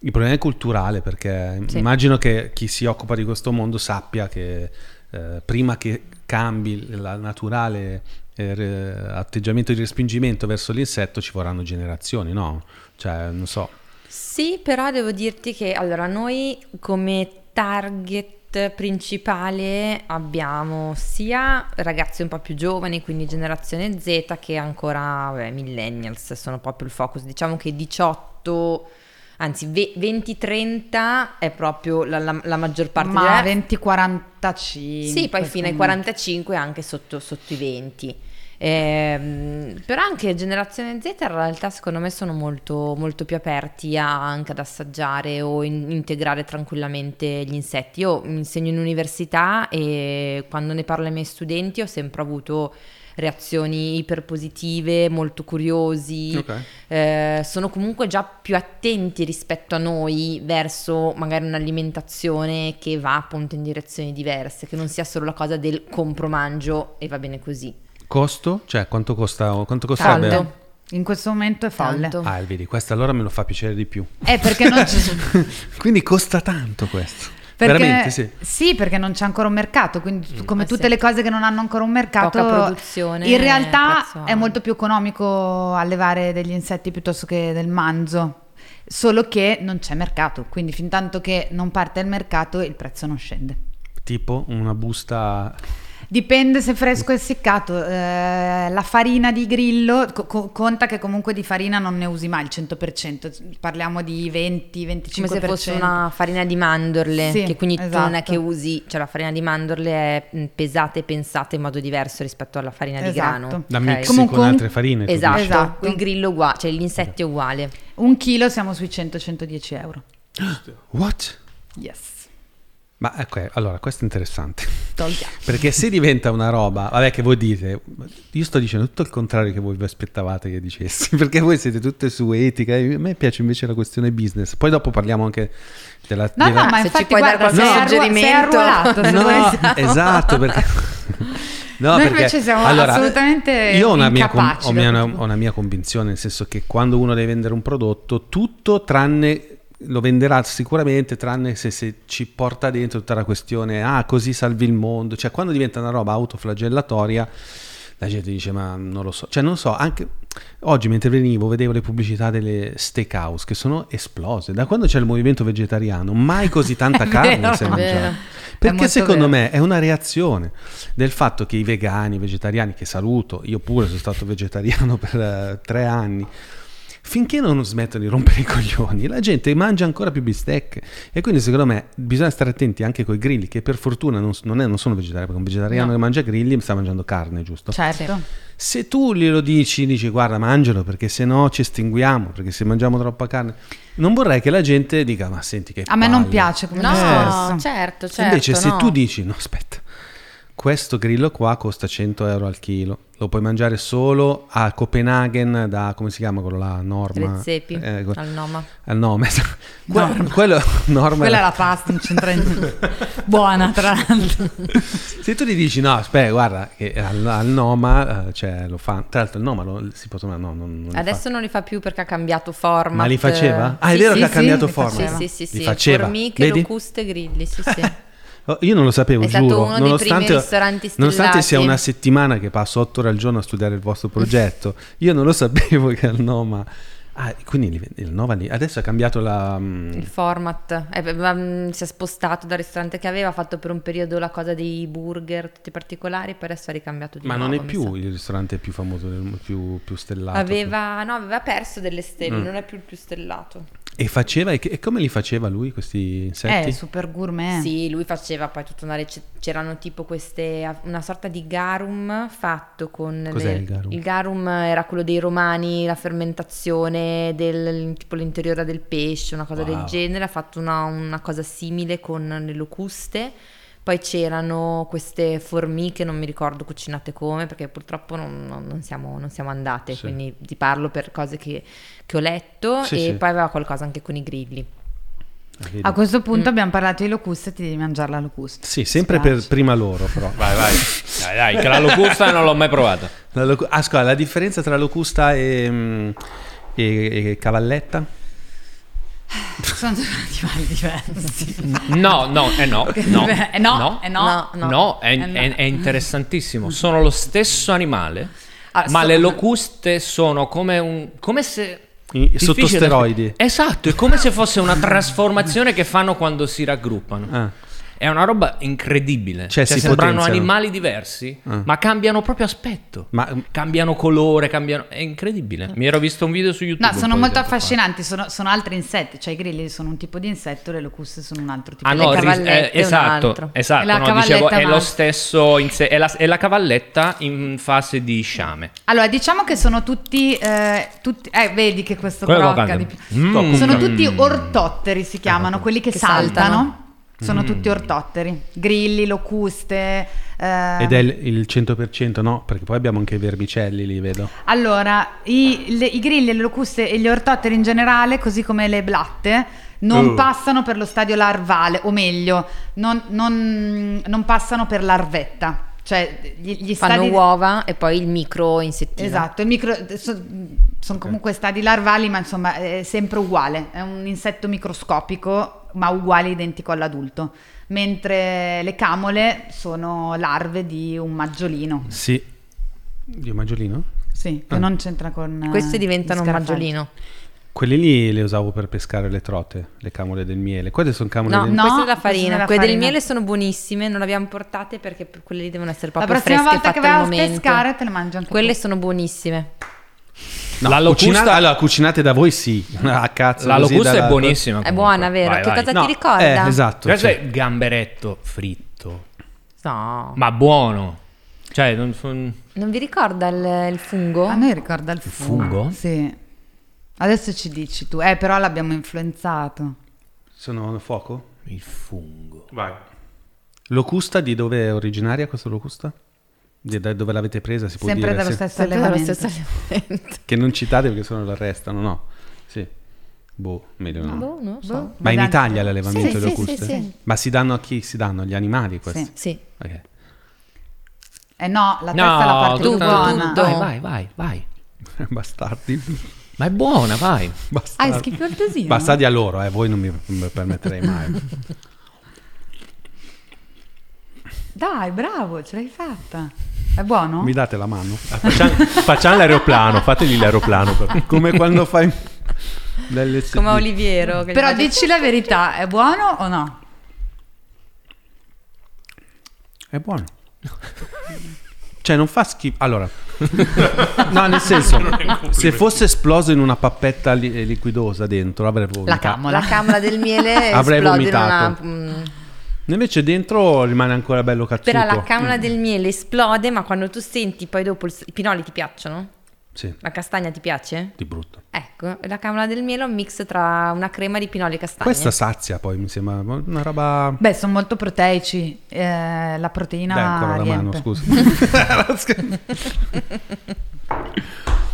Il problema è culturale perché Sì. immagino che chi si occupa di questo mondo sappia che eh, prima che cambi il naturale eh, atteggiamento di respingimento verso l'insetto ci vorranno generazioni, no? Cioè, non so. Sì, però devo dirti che allora noi come target principale abbiamo sia ragazzi un po' più giovani, quindi generazione Z, che ancora vabbè, millennials, sono proprio il focus. Diciamo che 18, anzi ve- 20-30 è proprio la, la- la maggior parte Ma della- 20-45. Sì, poi fino ai 45 anche sotto, sotto i 20. Ehm, però anche generazione Z in realtà secondo me sono molto, molto più aperti a- anche ad assaggiare o in- integrare tranquillamente gli insetti. Io insegno in università e quando ne parlo ai miei studenti ho sempre avuto reazioni iperpositive, molto curiosi, Ok. eh, sono comunque già più attenti rispetto a noi verso magari un'alimentazione che va appunto in direzioni diverse, che non sia solo la cosa del compro, mangio e va bene così. Costo? Cioè, quanto costa? Quanto costerebbe? Tanto. In questo momento è folle. Tanto. Ah, vedi, questo allora me lo fa piacere di più. Eh, perché non c'è... Quindi costa tanto questo. Perché, Veramente, sì. perché non c'è ancora un mercato, quindi tu- come Eh tutte sì. le cose che non hanno ancora un mercato, Poca produzione, in realtà è molto più economico allevare degli insetti piuttosto che del manzo, solo che non c'è mercato, quindi fin tanto che non parte il mercato il prezzo non scende. Tipo una busta... Dipende se fresco o essiccato. Eh, la farina di grillo, co- co- conta che comunque di farina non ne usi mai il 100%, parliamo di 20-25%. Come se fosse una farina di mandorle, Sì, che quindi tu non è esatto. che usi, cioè la farina di mandorle è mh, pesata e pensata in modo diverso rispetto alla farina di Esatto. grano. La ok? mixi Comunque con altre farine. Esatto. Esatto. il grillo uguale, cioè l'insetto è uguale. Un chilo siamo sui 100-110 euro. What? Yes. Ma ecco, allora, questo è interessante. Togliamo. Perché se diventa una roba, vabbè che voi dite, io sto dicendo tutto il contrario che voi vi aspettavate che dicessi, perché voi siete tutte su etica, e a me piace invece la questione business. Poi dopo parliamo anche della... No, della- no, ma Se ci infatti puoi dare guarda, qualche sei, arru- sei suggerimento. arruolato. se No, esatto, perché... No, Noi perché invece siamo assolutamente io ho una, mia, ho mia- ho una mia convinzione, nel senso che quando uno deve vendere un prodotto, tutto tranne lo venderà sicuramente, tranne se, se ci porta dentro tutta la questione, ah, così salvi il mondo. Cioè, quando diventa una roba autoflagellatoria, la gente dice, ma non lo so. Cioè, non so, anche oggi mentre venivo, vedevo le pubblicità delle steakhouse che sono esplose. Da quando c'è il movimento vegetariano, mai così tanta carne vero, si è mangiata. Perché secondo vero. me è una reazione del fatto che i vegani, i vegetariani, che saluto, io pure sono stato vegetariano per eh, tre anni, finché non smettono di rompere i coglioni, la gente mangia ancora più bistecche. E quindi secondo me bisogna stare attenti anche con i grilli, che per fortuna non, non è- non sono vegetariani, perché un vegetariano No. che mangia grilli sta mangiando carne, giusto? Certo. Se tu glielo dici, dici guarda mangialo perché se no ci estinguiamo, perché se mangiamo troppa carne, non vorrei che la gente dica ma senti che A me non palle." piace come No, discorso. certo, certo. Invece se no. tu dici no aspetta, questo grillo qua costa 100 euro al chilo, lo puoi mangiare solo a Copenaghen da, come si chiama quello là, Norma? Rezzepi Eh, al noma. al nome. Norma. quello, Norma Quella è la pasta, non c'entra niente. Buona, tra l'altro. Se tu gli dici no, aspetta, guarda, che al, al Noma, eh, cioè, lo fa, tra l'altro il Noma lo, si può no, non, non Adesso fa. non li fa più perché ha cambiato format. Ma li faceva? Ah, è Sì, vero sì, che ha sì, cambiato li format. faceva. Sì, sì, sì, Li sì. faceva. Formiche, Vedi? locuste, grilli, sì, sì. Oh, Io non lo sapevo, È stato giuro. uno dei nonostante, primi ristoranti nonostante sia stellati. una settimana che passo otto ore al giorno a studiare il vostro progetto, io non lo sapevo che al Noma. Ah, quindi il Nova lì. Adesso ha cambiato la. mm, Il format Eh, mm, si è spostato dal ristorante che aveva, ha fatto per un periodo la cosa dei burger tutti particolari, poi adesso ha ricambiato di Ma nuovo. non è più sa. il ristorante più famoso, più, più stellato. Aveva, no, aveva perso delle stelle, Mm. non è più il più stellato. E faceva. E, e come li faceva lui questi insetti? Eh, super gourmet. Sì, lui faceva poi tutta una ricetta. C'erano tipo queste. una sorta di garum fatto con. Cos'è le- il garum? Il garum era quello dei romani, la fermentazione del tipo l'interiore del pesce, una cosa del Wow. genere. Ha fatto una, una cosa simile con le locuste. Poi c'erano queste formiche, non mi ricordo cucinate come, perché purtroppo non, non- siamo, non siamo andate, Sì. quindi ti parlo per cose che, che ho letto. Sì, e sì. poi aveva qualcosa anche con i grilli. Ah, vedi? A questo punto Mm. abbiamo parlato di locuste, ti devi mangiare la locusta. Sì, sempre per prima loro, però. Vai, vai. Dai, dai, che la locusta non l'ho mai provata. La locu- ah, scusa, la differenza tra locusta e, mm, e- e cavalletta? Sono due animali diversi. No, no, eh no, no, Eh no, eh no. No, no. No, è, Eh no. è- è interessantissimo. Sono lo stesso animale, Ah, ma so- le locuste sono come un... come se... I- sotto difficile da- steroidi. Esatto, è come se fosse una trasformazione che fanno quando si raggruppano. Ah. È una roba incredibile. Cioè, Cioè, si sembrano potenziano. animali diversi, Ah. ma cambiano proprio aspetto. Ma Cambiano colore, cambiano... È incredibile. Mi ero visto un video su YouTube. No, sono molto affascinanti, sono, sono altri insetti, cioè i grilli sono un tipo di insetto, le locuste sono un altro tipo Ah di no, Le ris- cavallette eh, è un esatto, altro. esatto, la no, cavalletta dicevo, è lo stesso, inse- è, la, è la cavalletta in fase di sciame. Allora, diciamo che sono tutti, eh, tutti eh, vedi che questo Quello crocca di più. Mm. Sono tutti ortotteri, si chiamano, quelli che, Che saltano. saltano. Sono tutti ortotteri, grilli, locuste. eh, ed è il, il 100%, no? Perché poi abbiamo anche i vermicelli lì, vedo. Allora, i, le- i grilli, le locuste e gli ortotteri in generale, così come le blatte, non Oh. passano per lo stadio larvale, o meglio, non, non- non passano per larvetta. Cioè, gli, gli Fanno stadi... uova e poi il micro insettino. Esatto, il micro, sono comunque stadi larvali, ma insomma è sempre uguale, è un insetto microscopico, ma uguale, identico all'adulto. Mentre le camole sono larve di un maggiolino, Sì. Dio Maggiolino? sì, che Ah. non c'entra con... Queste diventano un maggiolino. Quelli lì le usavo per pescare le trote, le camole del miele. Quelle sono camole No, del no. questa è la questa è farina. la Quelle del farina. miele sono buonissime, non le abbiamo portate perché per- quelle lì devono essere La proprio prossima fresche volta che vai a pescare te le mangi anche Quelle tu. sono buonissime. No, La locusta- cucina- allora, cucinate da voi sì. A cazzo. La locusta dalla- è buonissima. È comunque. buona, vero? Vai, che vai. cosa No, ti ricorda? Eh, esatto. Questo cioè, è gamberetto fritto, No. ma buono. Cioè, non son- Non vi ricorda il, il fungo? A noi ricorda il fungo. fungo? Sì. Adesso ci dici tu, eh però l'abbiamo influenzato. sono a fuoco? Il fungo. Vai. Locusta di dove è originaria questa locusta? Di- da dove l'avete presa si può Sempre dire? dallo Sempre dallo allevamento. stesso allevamento. Che non citate perché sennò lo arrestano, no? Sì. Boh, meglio no. Boh, non lo so. Boh. Ma in. Italia l'allevamento Sì, di sì, locuste? sì, sì. Ma si danno a chi si danno? Agli animali questi? Sì. Sì. Ok. Eh no, la testa è la parte tutto, buona. tutto. Vai, vai, vai, vai. Bastardi. Ma è buona, vai. Bastardi. Ah, è schifosino. Bastardi a loro, eh, voi non mi, permetterei mai. Dai, bravo, ce l'hai fatta. È buono? Mi date la mano? Ah, Facciamo, facciamo l'aeroplano, fategli l'aeroplano. Per... Come quando fai l'LSD. Come Oliviero. Però dici la verità, è buono o no? È buono. Cioè, non fa schifo. Allora, no, nel senso, se fosse esploso in una pappetta li- liquidosa dentro, avrei La vomitato. camola. La camera del miele Avrei esplode in vomitato. una... mm. Invece dentro rimane ancora bello cazzuto. Però la camera del miele esplode, ma quando tu senti poi dopo il- i pinoli ti piacciono? Sì, La castagna ti piace? di brutto. Ecco, la camera del miele è un mix tra una crema di pinoli e castagne. Questa sazia poi, mi sembra una roba... Beh, sono molto proteici. eh, la proteina Dai ancora la mano, riempie. scusa.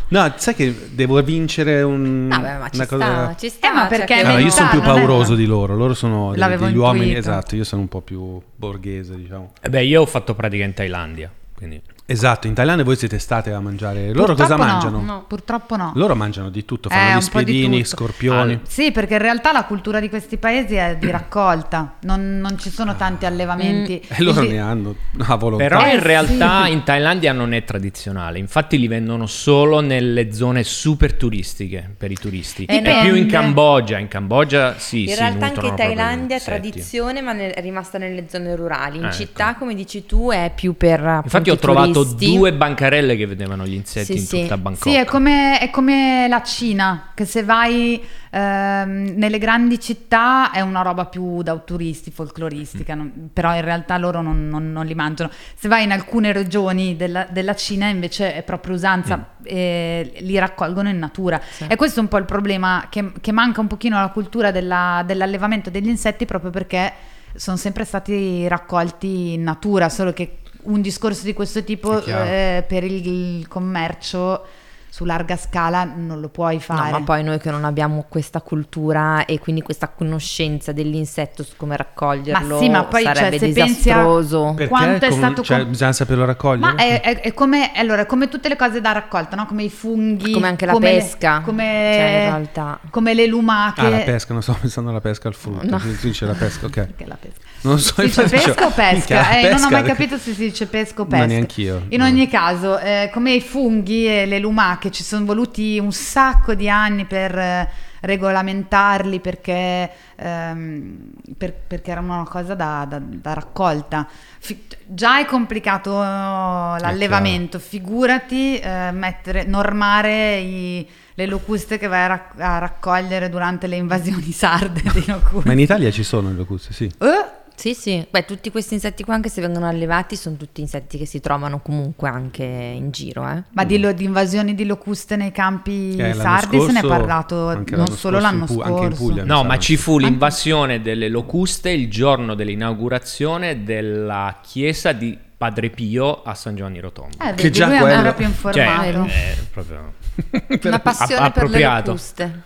no, sai che devo vincere un... Vabbè, ma ci una sta, cosa... ci sta. Eh, ma cioè perché che- è Allora, io sono più non è- pauroso di loro, loro sono L'avevo degli uomini, esatto, io sono un po' più borghese, diciamo. E beh, io ho fatto pratica in Thailandia, quindi... Esatto, in Thailandia voi siete state a mangiare... Loro cosa Purtroppo no, mangiano? No. Purtroppo no. Loro mangiano di tutto, Eh, fanno gli po' di spiedini, scorpioni. Ah, Sì, perché in realtà la cultura di questi paesi è di raccolta, non, non ci sono tanti allevamenti. E loro Quindi- ne hanno a volontà. Però Eh, in realtà sì. in Thailandia non è tradizionale, infatti li vendono solo nelle zone super turistiche per i turisti. Eh, È più in. Cambogia, in Cambogia sì, In si realtà anche proprio Thailandia è tradizione, ma ne- è rimasta nelle zone rurali. In Ecco. città, come dici tu, è più per Infatti ho trovato turisti. due bancarelle che vedevano gli insetti Sì, in sì. tutta Bangkok. Sì, è come, è come la Cina, che se vai ehm, nelle grandi città è una roba più da turisti, folcloristica, non- però in realtà loro non, non- non li mangiano. Se vai in alcune regioni della, della Cina invece è proprio usanza, e li raccolgono in natura. E questo è un po' il problema, che, che manca un pochino la cultura della- dell'allevamento degli insetti proprio perché sono sempre stati raccolti in natura, solo che un discorso di questo tipo eh, per il, il commercio su larga scala non lo puoi fare. No, ma poi noi che non abbiamo questa cultura e quindi questa conoscenza dell'insetto su come raccoglierlo Ma sì, ma poi, cioè, sarebbe se pensi a- disastroso. Perché? quanto è Come- stato cioè, com- bisogna saperlo raccogliere? Ma è, è- è come, allora, è come tutte le cose da raccolta, no? come i funghi, Come anche la come le- pesca, come, cioè, in realtà. come le lumache. Ah, la pesca, non sto pensando alla pesca al frutto. No. Dice la pesca, ok. Perché la pesca? Non so Si dice dicevo, pesca o pesca? minchia, Eh, non ho pesca, mai capito se si dice pesca o Ma pesca. neanch'io, In no. ogni caso, eh, come i funghi e le lumache, ci sono voluti un sacco di anni per eh, regolamentarli perché, ehm, per- perché erano una cosa da, da- da raccolta. Fi- già è complicato eh, l'allevamento, figurati eh, mettere, normare i- le locuste che vai a, rac- a raccogliere durante le invasioni sarde di locuste. Ma in Italia ci sono le locuste, sì. Eh? Sì, sì. Beh, tutti questi insetti qua, anche se vengono allevati, sono tutti insetti che si trovano comunque anche in giro, eh. Ma di, lo- di invasioni di locuste nei campi Eh, sardi se ne è scorso- parlato non l'anno solo scorso l'anno scorso. anche in Puglia. No, ma ci fu l'invasione delle locuste il giorno dell'inaugurazione della chiesa di Padre Pio a San Giovanni Rotondo. Eh, Che già lui è quello- ancora più Cioè, informato. è proprio... Una passione App- per le locuste.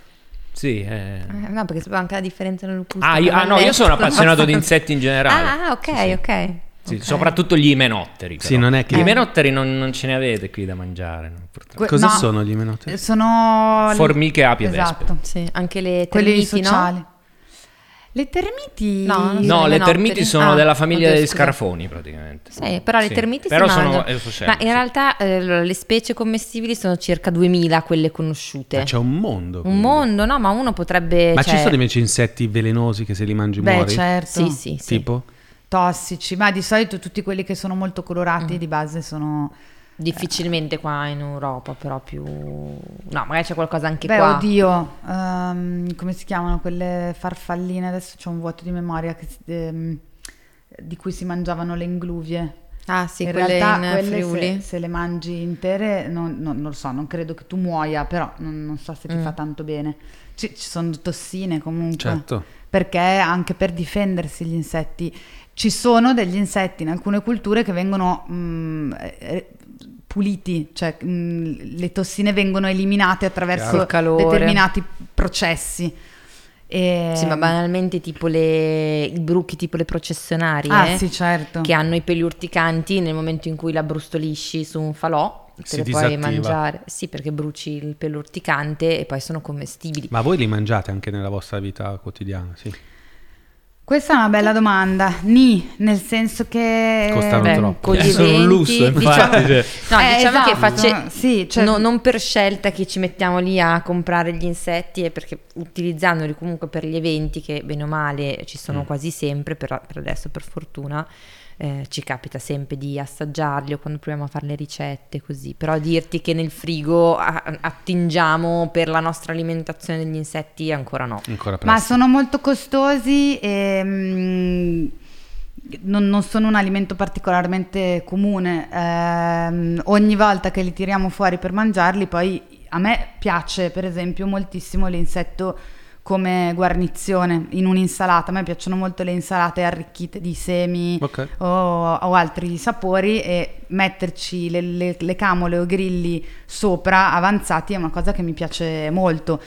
Sì, eh. Eh, no, perché sapeva anche la differenza le locuste. Ah, io, ah, no, io sono appassionato di insetti in generale. Ah, ok, Sì, sì. ok. Sì, Ok. Soprattutto gli imenotteri. Sì, però. non è che- Gli imenotteri non, non ce ne avete qui da mangiare. Que- Cosa no, sono gli menotti? eh, Sono Formiche, api e esatto. Sì, anche le Quelli termiti, sociali. no? Le termiti No. No, le imenotteri? termiti sono Ah, della famiglia oddio, degli scusa. scarafoni praticamente. Sì, però le Sì. termiti Però si sono mangiano. Ma in sì. realtà eh, le specie commestibili sono circa 2000 quelle conosciute. Ah, C'è un mondo. Un quindi. mondo, no? Ma uno potrebbe... Ma cioè- ci sono invece insetti velenosi che se li mangi Beh, muori? certo. Sì, sì, sì. Tipo? Tossici, ma di solito tutti quelli che sono molto Mm. colorati di base sono Difficilmente qua in Europa, però più... No, magari c'è qualcosa anche Beh, qua. oddio, ehm, come si chiamano quelle farfalline? Adesso c'è un vuoto di memoria che ehm, di cui si mangiavano le ingluvie. Ah sì, in quelle realtà in quelle Friuli. se, se le mangi intere non, non- non lo so, non credo che tu muoia, però non, non so se ti Mm. fa tanto bene. Ci, ci sono tossine comunque. Certo. Perché anche per difendersi gli insetti ci sono degli insetti in alcune culture che vengono mm, eh, puliti, cioè mm, le tossine vengono eliminate attraverso determinati processi. E- Sì, ma banalmente tipo le, i bruchi, tipo le processionarie, Ah sì, certo. che hanno i peli urticanti nel momento in cui la brustolisci su un falò, te Si le puoi disattiva. mangiare. Sì, perché bruci il pelo urticante e poi sono commestibili. Ma voi li mangiate anche nella vostra vita quotidiana? Sì. Questa è una bella domanda. Ni, nel senso che... Costano Beh, troppo. Eh, sono un lusso, infatti, diciamo, cioè. no, Eh, diciamo che esatto, face- sì, cioè- no- non per scelta che ci mettiamo lì a comprare gli insetti, è perché utilizzandoli comunque per gli eventi, che bene o male ci Mm. sono quasi sempre, per, per adesso per fortuna, eh, ci capita sempre di assaggiarli o quando proviamo a fare le ricette così, però dirti che nel frigo a- attingiamo per la nostra alimentazione degli insetti ancora no. Ancora. Ma sono molto costosi e mm, non, non sono un alimento particolarmente comune. Ehm, ogni volta che li tiriamo fuori per mangiarli, poi a me piace per esempio moltissimo l'insetto come guarnizione in un'insalata. A me piacciono molto le insalate arricchite di semi Ok. o, o altri sapori e metterci le, le- le camole o grilli sopra avanzati è una cosa che mi piace molto.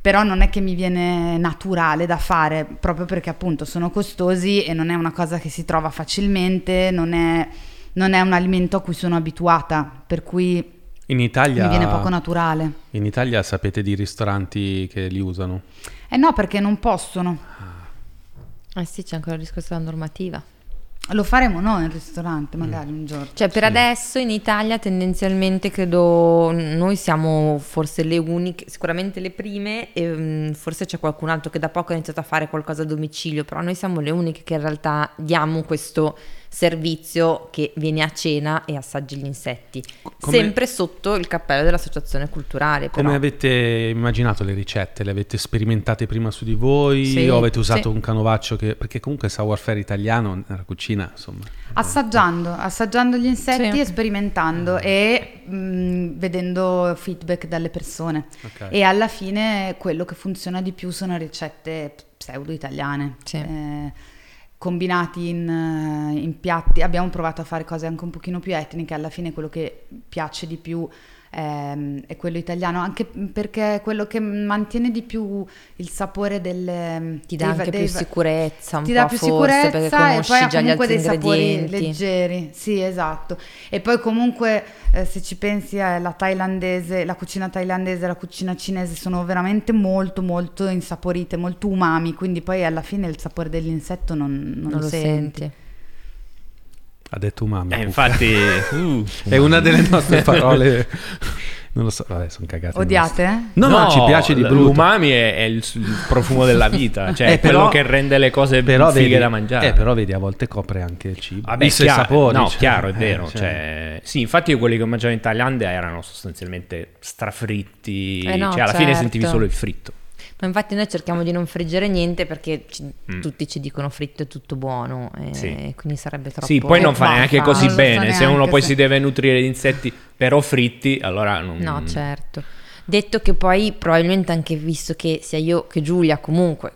Però non è che mi viene naturale da fare, proprio perché appunto sono costosi e non è una cosa che si trova facilmente, non è, non è un alimento a cui sono abituata, per cui In Italia, mi viene poco naturale. in Italia sapete di ristoranti che li usano? Eh no, perché non possono. Eh sì, c'è ancora il discorso della normativa. Lo faremo noi in ristorante, magari un giorno. Cioè, per adesso in Italia tendenzialmente credo noi siamo forse le uniche, sicuramente le prime, e mm, forse c'è qualcun altro che da poco ha iniziato a fare qualcosa a domicilio, però noi siamo le uniche che in realtà diamo questo servizio che vieni a cena e assaggi gli insetti, Come- sempre sotto il cappello dell'associazione culturale. Come però. avete immaginato le ricette? Le avete sperimentate prima su di voi Sì, o avete usato sì. un canovaccio che... Perché comunque savoir-faire italiano nella cucina, insomma... Assaggiando, assaggiando gli insetti Sì. e sperimentando e mh, vedendo feedback dalle persone. Ok. E alla fine quello che funziona di più sono ricette pseudo italiane. Sì. Eh, combinati in, eh, in piatti, abbiamo provato a fare cose anche un pochino più etniche, alla fine quello che piace di più ehm, è quello italiano, anche perché è quello che mantiene di più il sapore del... Ti dà anche più sicurezza, un ti po' dà più forse, sicurezza perché e poi conosci già gli comunque dei sapori leggeri, sì esatto. E poi comunque eh, se ci pensi eh, la thailandese, la cucina thailandese e la cucina cinese sono veramente molto molto insaporite, molto umami, quindi poi alla fine il sapore dell'insetto non, non Non lo senti. Ha detto umami. Eh, infatti, uh, È una delle nostre parole... non lo so, vabbè, sono cagate. Odiate? eh? No, no, ci piace di brutto. L'umami è, è il, il profumo della vita, cioè Eh, è quello però- che rende le cose Però fighe vedi, da mangiare. Eh, però vedi, a volte copre anche il cibo. Vabbè, Visto i chiaro, sapori. no, cioè, chiaro, è eh, vero. cioè, cioè, sì, infatti io quelli che ho mangiato in Thailandia erano sostanzialmente strafritti, Eh no, cioè alla fine certo. sentivi solo il fritto. Ma infatti noi cerchiamo di non friggere niente perché ci- Mm. tutti ci dicono fritto è tutto buono, e Sì. quindi sarebbe troppo... Sì, poi non fa neanche non così so bene. Se uno poi se- si deve nutrire di insetti però fritti, allora non... No, certo. Detto che poi probabilmente anche visto che sia io che Giulia comunque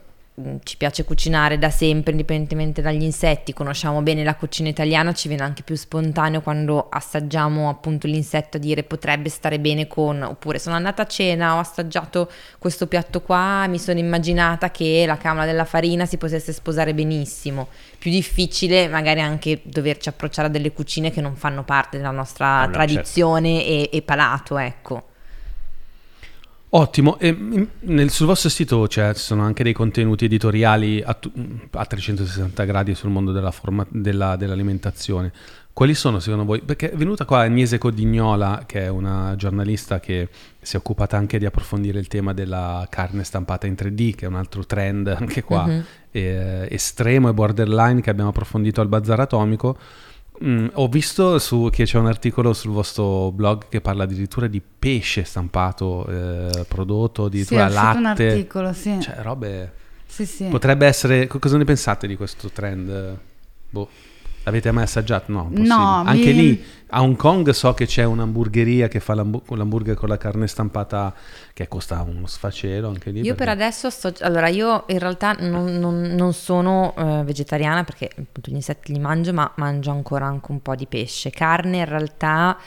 ci piace cucinare da sempre, indipendentemente dagli insetti, conosciamo bene la cucina italiana, ci viene anche più spontaneo quando assaggiamo appunto l'insetto a dire potrebbe stare bene con, oppure sono andata a cena, ho assaggiato questo piatto qua, mi sono immaginata che la camola della farina si potesse sposare benissimo. Più difficile magari anche doverci approcciare a delle cucine che non fanno parte della nostra Ah, no, tradizione e, e palato, ecco. Ottimo, e mm, nel- sul vostro sito cioè, ci sono anche dei contenuti editoriali a, tu- a 360 gradi sul mondo della forma- della- dell'alimentazione. Quali sono secondo voi? Perché è venuta qua Agnese Codignola, che è una giornalista che si è occupata anche di approfondire il tema della carne stampata in 3D, che è un altro trend anche qua Mhm. eh, estremo e borderline che abbiamo approfondito al Bazar Atomico. Mm, ho visto su- che c'è un articolo sul vostro blog che parla addirittura di pesce stampato, eh, prodotto, Sì, è addirittura uscito un latte. articolo, sì. Cioè, robe... sì, sì. Potrebbe essere... co- Cosa ne pensate di questo trend? Boh. L'avete mai assaggiato? No. No, Anche mi- lì a Hong Kong so che c'è un'hamburgeria che fa l'hambu- l'hamburger con la carne stampata che costa uno sfacelo anche lì. Io per perché- adesso sto... Allora, io in realtà non, non- non sono eh, vegetariana perché appunto gli insetti li mangio, ma mangio ancora anche un po' di pesce. Carne in realtà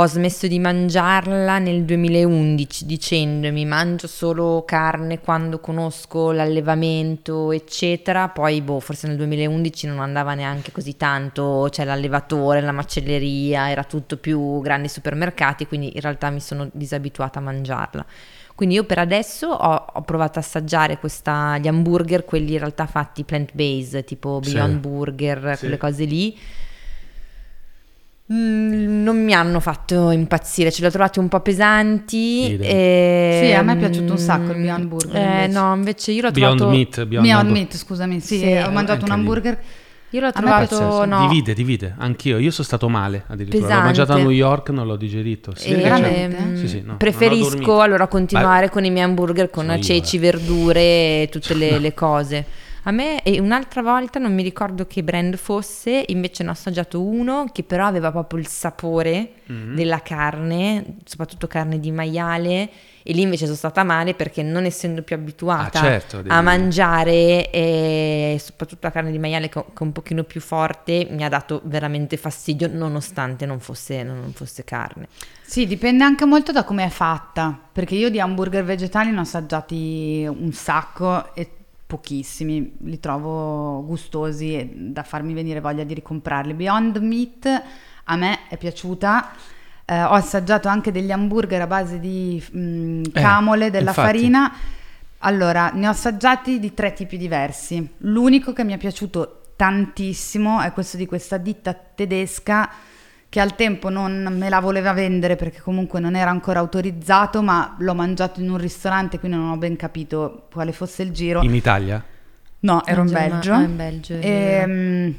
ho smesso di mangiarla nel 2011 dicendomi mangio solo carne quando conosco l'allevamento, eccetera. Poi, boh, forse nel 2011 non andava neanche così tanto, c'è l'allevatore, la macelleria, era tutto più grandi supermercati, quindi in realtà mi sono disabituata a mangiarla. Quindi io per adesso ho, ho provato a assaggiare questa, gli hamburger, quelli in realtà fatti plant-based, tipo Sì. Beyond Burger, Sì. quelle cose lì. Mm, non mi hanno fatto impazzire, ce li ho trovati un po' pesanti. E- Sì, a me è piaciuto un sacco il Beyond Burger, Eh, invece. no, invece io l'ho Beyond trovato... Meat, Beyond, Beyond Hamburger. Meat, scusami, sì, Sì, ho mangiato un anche lì. hamburger. Io l'ho trovato, no, Divide, divide. Anch'io. Io sono stato male addirittura. L'ho Pesante. mangiato a New York, non l'ho digerito. Sì, veramente? ehm, Sì, sì, no, preferisco allora continuare Beh, con i miei hamburger con sono io, ceci, eh. verdure e tutte le, le cose. A me, e un'altra volta non mi ricordo che brand fosse, invece ne ho assaggiato uno che però aveva proprio il sapore Mhm. della carne, soprattutto carne di maiale, e lì invece sono stata male perché non essendo più abituata Ah, certo, devi- a mangiare e soprattutto la carne di maiale che che è un pochino più forte mi ha dato veramente fastidio nonostante non fosse, non fosse carne. Sì, dipende anche molto da come è fatta, perché io di hamburger vegetali ne ho assaggiati un sacco e pochissimi, li trovo gustosi e da farmi venire voglia di ricomprarli. Beyond Meat a me è piaciuta. Eh, ho assaggiato anche degli hamburger a base di mm, Eh, camole della infatti. farina. Allora, ne ho assaggiati di tre tipi diversi. L'unico che mi è piaciuto tantissimo è questo di questa ditta tedesca che al tempo non me la voleva vendere perché comunque non era ancora autorizzato, ma l'ho mangiato in un ristorante, quindi non ho ben capito quale fosse il giro. In Italia? No, ero in Belgio. ah, in Belgio, è vero. Ehm,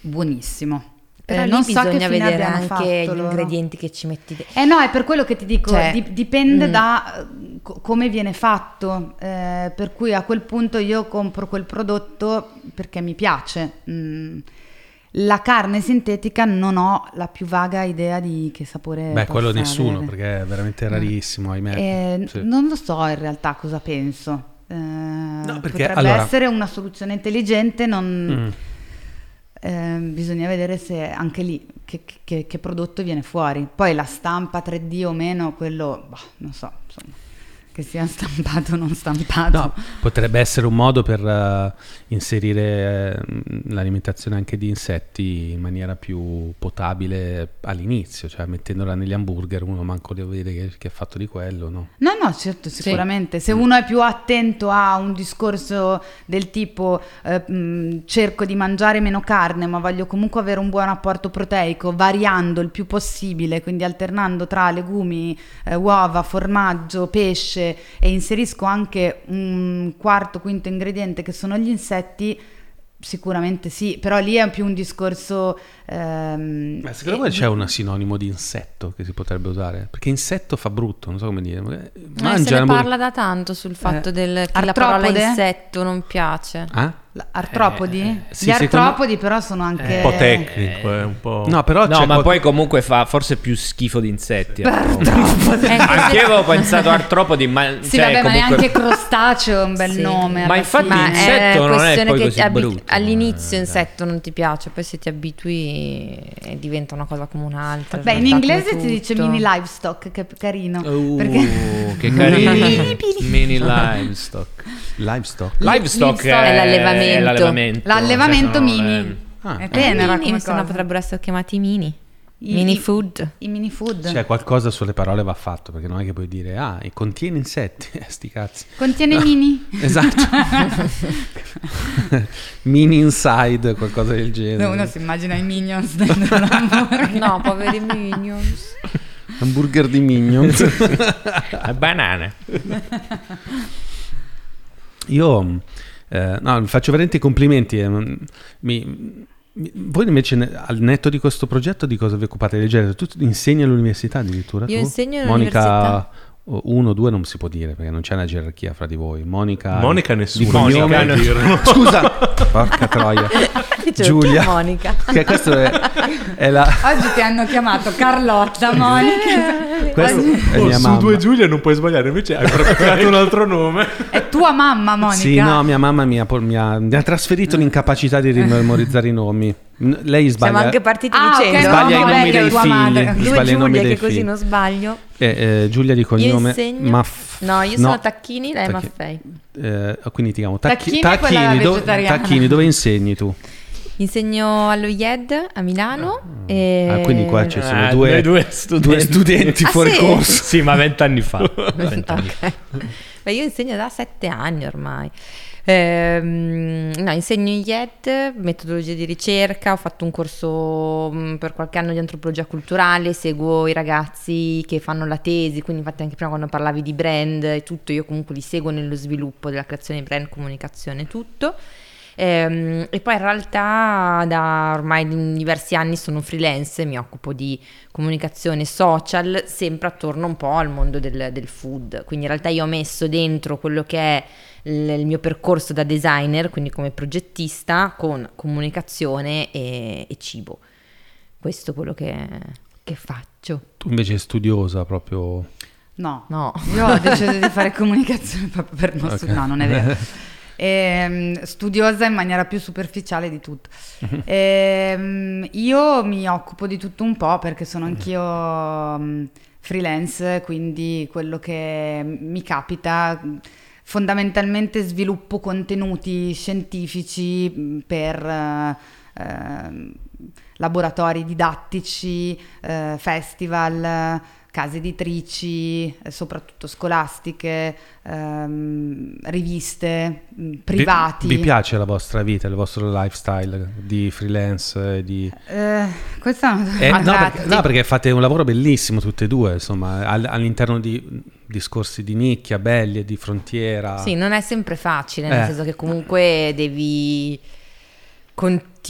buonissimo. Però Eh, lì non so che bisogna fine vedere anche fatto gli loro. ingredienti che ci metti dentro. Eh no, è per quello che ti dico, Cioè, di- dipende mm. da eh, co- come viene fatto, eh, per cui a quel punto io compro quel prodotto perché mi piace. Mm. La carne sintetica non ho la più vaga idea di che sapore Beh, quello nessuno, avere. perché è veramente rarissimo, ahimè. Eh, Sì. Non lo so in realtà cosa penso. Eh, perché, potrebbe allora- essere una soluzione intelligente, non... Mm. Eh, bisogna vedere se anche lì che, che- che prodotto viene fuori. Poi la stampa 3D o meno, quello bah, non so, insomma, che sia stampato o non stampato. No, potrebbe essere un modo per eh, inserire eh, l'alimentazione anche di insetti in maniera più potabile all'inizio, cioè mettendola negli hamburger uno manco deve vedere che, che è fatto di quello, no? No, no, certo, sicuramente. Se uno è più attento a un discorso del tipo eh, mh, cerco di mangiare meno carne, ma voglio comunque avere un buon apporto proteico, variando il più possibile, quindi alternando tra legumi, eh, uova, formaggio, pesce e inserisco anche un quarto, quinto ingrediente che sono gli insetti. Sicuramente sì, però lì è più un discorso. ehm, Ma secondo eh, me c'è un sinonimo di insetto che si potrebbe usare? Perché insetto fa brutto, non so come dire. Eh, se Mangia ne parla da tanto sul fatto Eh. del che la parola Artropode? insetto non piace. Ah? Artropodi? Eh, sì, Gli secondo- artropodi però sono anche... Un po' tecnico, è un po'... No, però No, ma qualche- poi comunque fa forse più schifo di insetti. Artropodi. Eh, Anche io avevo pensato artropodi, ma Sì, cioè, vabbè, ma comunque... neanche crostaceo è un bel Sì. nome. Ma infatti. Ma insetto non è questione poi che così abi- brutto. All'inizio Eh, insetto non ti piace, poi se ti abitui eh, diventa una cosa come un'altra. Beh, in inglese si dice mini livestock, che è carino. Uh, perché... che carino. Mini livestock. Livestock. Livestock Livestock è l'allevamento. È l'allevamento, L'allevamento Cioè, mini. le- Ah. È Eh, tenera mini, come se no potrebbero essere chiamati mini. I- mini i- food. I mini food. Cioè qualcosa sulle parole va fatto, perché non è che puoi dire, ah, e contiene insetti, eh, sti cazzi. Contiene mini? Esatto. Mini inside, qualcosa del genere. Uno si immagina i minions dentro l'hamburger. No, poveri minions. Hamburger di Minions. Eh, Banane. Io eh, no, faccio veramente i complimenti. eh, mi- mi- voi invece al netto di questo progetto di cosa vi occupate? Leggere? Tu insegni all'università addirittura? Io tu? insegno Monica all'università. o uno o due non si può dire perché non c'è una gerarchia fra di voi. Monica, Monica nessuno. Monica, puoi dirlo. Scusa, porca troia. Giulia. Monica. Che questo è, è la Oggi ti hanno chiamato Carlotta, Monica. questa è Oh, mia su mamma. due Giulia non puoi sbagliare, invece hai proprio creato un altro nome. È tua mamma, Monica. Sì, no, mia mamma mi ha, mi ha- mi ha trasferito l'incapacità di memorizzare i nomi. N- Lei sbaglia. Siamo anche partiti Ah, dicendo Sbaglia i no, nomi che è dei tua figli. madre. Sbaglia due i nomi dei che così figli. non sbaglio. Eh, eh, Giulia di cognome. insegno. Maff- No, io sono Tacchini, lei è Tacchi- Maffei. eh, quindi ti chiamo Tacchi- Tacchini Tacchini, do-. Tacchini, dove insegni tu? Insegno allo IED a Milano. E... Ah, quindi qua ci sono Ah, due, due due studenti. studenti Ah, fuori sì? corso. Sì, ma vent'anni fa. Vent'anni fa. Ok. Beh, io insegno da sette anni ormai. Ehm, no, insegno IED, metodologie di ricerca, ho fatto un corso mh, per qualche anno di antropologia culturale, seguo i ragazzi che fanno la tesi, quindi infatti anche prima quando parlavi di brand e tutto, io comunque li seguo nello sviluppo della creazione di brand, comunicazione, tutto. Ehm, e poi in realtà da ormai diversi anni sono freelance, mi occupo di comunicazione social, sempre attorno un po' al mondo del, del food. Quindi in realtà io ho messo dentro quello che è il, mio percorso da designer, quindi come progettista, con comunicazione e, e cibo. Questo è quello che, che faccio. Tu invece sei studiosa proprio. No. No. Io ho deciso di fare comunicazione proprio per non Ok. studiare, no, non è vero. Ehm, studiosa in maniera più superficiale di tutto. Ehm, io mi occupo di tutto un po' perché sono anch'io mm, freelance, quindi quello che mi capita fondamentalmente sviluppo contenuti scientifici mm, per eh, ehm, laboratori didattici, eh, festival, case editrici, eh, soprattutto scolastiche, ehm, riviste, mh, privati. Vi, vi piace la vostra vita, il vostro lifestyle di freelance? Di... Eh, questa è una Eh, no, domanda- perché, no, perché fate un lavoro bellissimo tutte e due, insomma, all- all'interno di discorsi di nicchia, belli e di frontiera. Sì, non è sempre facile, nel Eh. senso che comunque devi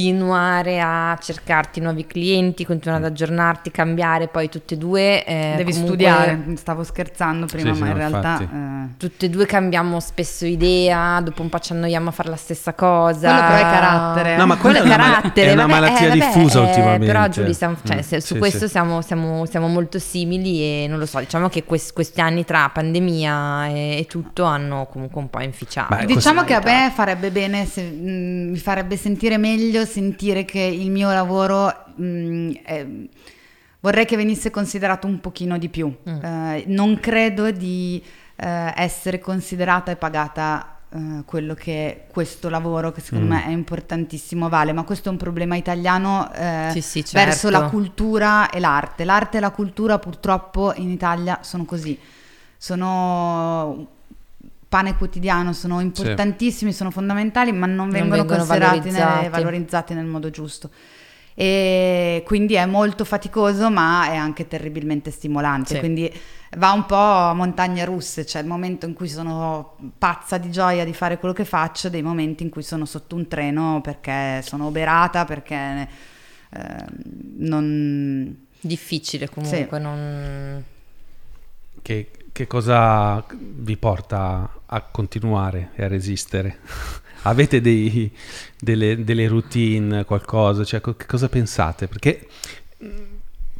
continuare a cercarti nuovi clienti, continuare ad aggiornarti, cambiare, poi tutte e due... eh, Devi comunque- studiare, stavo scherzando prima, Sì, sì, ma in no, realtà... eh, Tutte e due cambiamo spesso idea, dopo un po' ci annoiamo a fare la stessa cosa. Quello però è carattere. No, ma quello è carattere. è una vabbè, malattia vabbè, diffusa eh, ultimamente. Però Giulia, siamo- cioè, Mm, su sì, questo sì. Siamo, siamo- siamo molto simili e non lo so, diciamo che quest- questi anni tra pandemia e, e tutto hanno comunque un po' inficiato. Beh, Diciamo che a me farebbe bene, se- mh, mi farebbe sentire meglio sentire che il mio lavoro mh, è- vorrei che venisse considerato un pochino di più. Mm. Eh, non credo di eh, essere considerata e pagata eh, quello che questo lavoro, che secondo Mm. me è importantissimo, vale, ma questo è un problema italiano eh, Sì, sì, verso certo. la cultura e l'arte. L'arte e la cultura purtroppo in Italia sono così. Sono pane quotidiano, sono importantissimi, sono fondamentali, ma non vengono, vengono considerati valorizzati. né valorizzati nel modo giusto. E quindi è molto faticoso, ma è anche terribilmente stimolante. Sì. Quindi va un po' a montagne russe, c'è il momento in cui sono pazza di gioia di fare quello che faccio, dei momenti in cui sono sotto un treno perché sono oberata, perché eh, non... Difficile comunque, non... Che, che cosa vi porta a continuare e a resistere? Avete dei- delle, delle routine, qualcosa? Cioè, co- cosa pensate? Perché mh,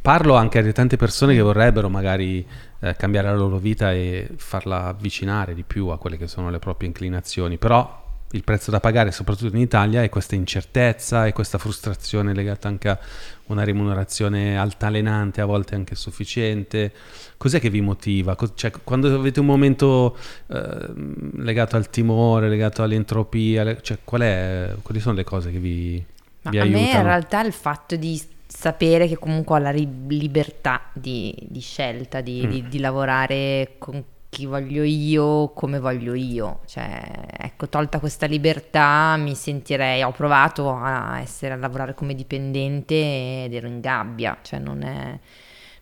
parlo anche a tante persone che vorrebbero magari eh, cambiare la loro vita e farla avvicinare di più a quelle che sono le proprie inclinazioni, però il prezzo da pagare, soprattutto in Italia, è questa incertezza e questa frustrazione legata anche a una remunerazione altalenante, a volte anche sufficiente. Cos'è che vi motiva? Cioè, quando avete un momento eh, legato al timore, legato all'entropia, le- cioè, qual è, quali sono le cose che vi, Ma vi a me in aiutano? realtà il fatto di sapere che comunque ho la libertà di, di scelta, di, Mm. di- di lavorare con chi voglio io, come voglio io. Cioè, ecco, tolta questa libertà mi sentirei, ho provato a essere a lavorare come dipendente ed ero in gabbia, cioè non è,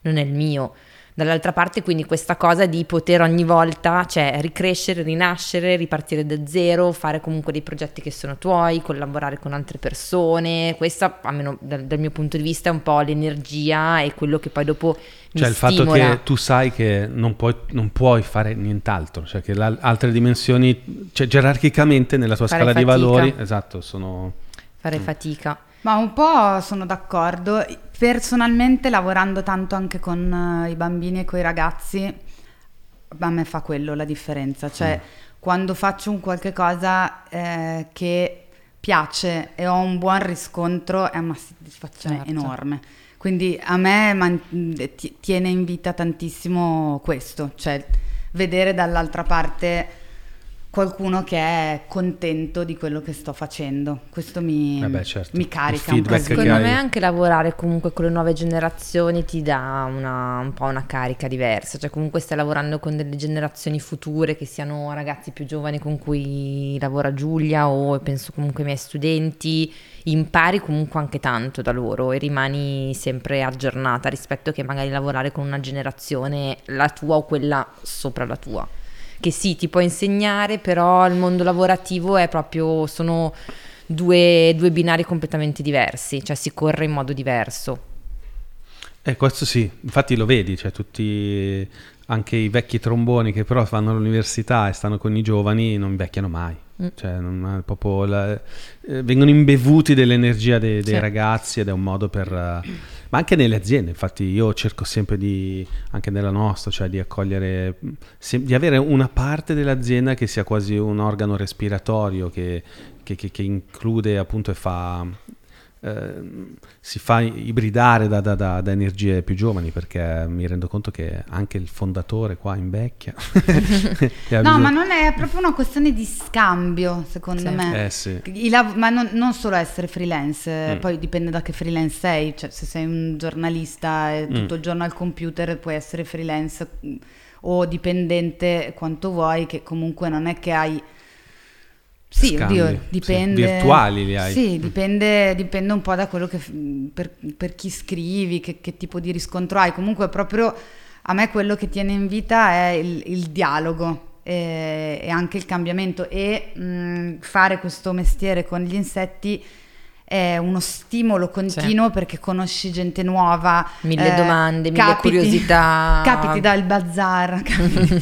non è il mio. Dall'altra parte quindi questa cosa di poter ogni volta, cioè ricrescere, rinascere, ripartire da zero, fare comunque dei progetti che sono tuoi, collaborare con altre persone, questa almeno dal, dal mio punto di vista è un po' l'energia e quello che poi dopo Cioè il fatto stimola. che tu sai che non puoi, non puoi fare nient'altro, cioè che altre dimensioni, cioè gerarchicamente nella tua Fare scala di fatica. valori, esatto, sono... fare fatica. Ma un po' sono d'accordo. Personalmente, lavorando tanto anche con eh, i bambini e con i ragazzi, a me fa quello la differenza. Cioè, quando faccio un qualche cosa eh, che piace e ho un buon riscontro, è una soddisfazione Certo. enorme. Quindi a me man- ti- tiene in vita tantissimo questo, cioè vedere dall'altra parte qualcuno che è contento di quello che sto facendo. Questo mi, Eh beh, certo. mi carica un che Secondo me anche lavorare comunque con le nuove generazioni ti dà una, un po' una carica diversa, cioè comunque stai lavorando con delle generazioni future che siano ragazzi più giovani con cui lavora Giulia o penso comunque ai miei studenti, impari comunque anche tanto da loro e rimani sempre aggiornata rispetto che magari lavorare con una generazione, la tua o quella sopra la tua. Che sì, ti può insegnare, però il mondo lavorativo è proprio, sono due, due binari completamente diversi, cioè si corre in modo diverso. Eh, questo sì, infatti lo vedi, cioè tutti, anche i vecchi tromboni che però fanno l'università e stanno con i giovani non invecchiano mai. Mm. Cioè, non è proprio la- eh, vengono imbevuti dell'energia dei, dei Sì. ragazzi ed è un modo per... eh, ma anche nelle aziende, infatti io cerco sempre di, anche nella nostra, cioè di accogliere, se- di avere una parte dell'azienda che sia quasi un organo respiratorio che, che- che- che include appunto e fa... ehm, si fa ibridare da, da- da- da energie più giovani perché mi rendo conto che anche il fondatore qua invecchia No, bisogno- ma non è proprio una questione di scambio, secondo Sì. me. eh sì I lav- ma non, non solo essere freelance, eh, Mm. poi dipende da che freelance sei, cioè se sei un giornalista e tutto Mm. il giorno al computer puoi essere freelance mm, o dipendente quanto vuoi, che comunque non è che hai... Sì, oddio, sì. dipende... Virtuali li hai. Sì, dipende, dipende un po' da quello che... per, per chi scrivi, che, che tipo di riscontro hai. Comunque proprio a me quello che tiene in vita è il, il dialogo e, e anche il cambiamento e mh, fare questo mestiere con gli insetti è uno stimolo continuo perché conosci gente nuova. Mille eh, domande, mille curiosità. Capiti dal bazar, capi-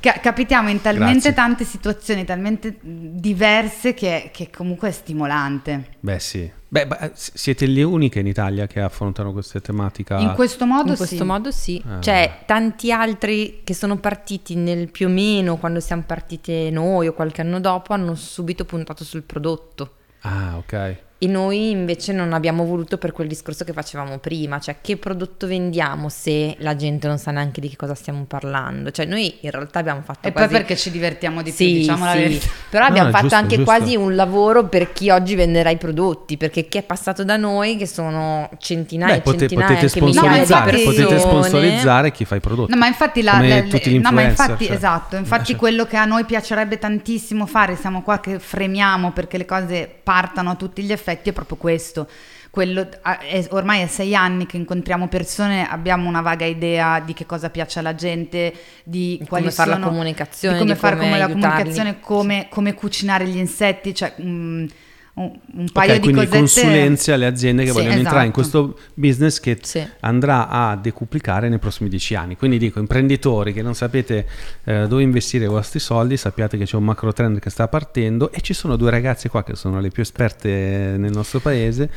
ca- capitiamo in talmente Grazie. tante situazioni, talmente diverse che, che comunque è stimolante. beh sì beh, siete le uniche in Italia che affrontano queste tematiche In questo modo In questo sì. modo sì, Ah. cioè tanti altri che sono partiti nel più o meno quando siamo partite noi o qualche anno dopo hanno subito puntato sul prodotto ah ok e noi invece non abbiamo voluto per quel discorso che facevamo prima, cioè che prodotto vendiamo se la gente non sa neanche di che cosa stiamo parlando, cioè noi in realtà abbiamo fatto E quasi... poi perché ci divertiamo di più, Sì, diciamo la sì. verità. Però No, abbiamo fatto giusto, anche giusto. quasi un lavoro per chi oggi venderà i prodotti, perché chi è passato da noi, che sono centinaia e pote- centinaia, potete migliaia di sponsorizzare, infatti- potete persone. sponsorizzare chi fa i prodotti No, ma infatti, la, Come la- tutti le- gli no, ma influencer, infatti cioè. esatto, infatti Cioè. quello che a noi piacerebbe tantissimo fare, siamo qua che fremiamo perché le cose partano a tutti gli effetti, è proprio questo. Quello, è- ormai è sei anni che incontriamo persone, abbiamo una vaga idea di che cosa piace alla gente, di Di quali come fare la comunicazione, di come di fare come la comunicazione, come, come cucinare gli insetti, cioè mm, un, un paio di quindi cosette. consulenze alle aziende che Sì, vogliono entrare in esatto. questo business che Sì. andrà a decuplicare nei prossimi dieci anni. Quindi dico, imprenditori che non sapete eh, dove investire i vostri soldi, sappiate che c'è un macro trend che sta partendo e ci sono due ragazze qua che sono le più esperte nel nostro paese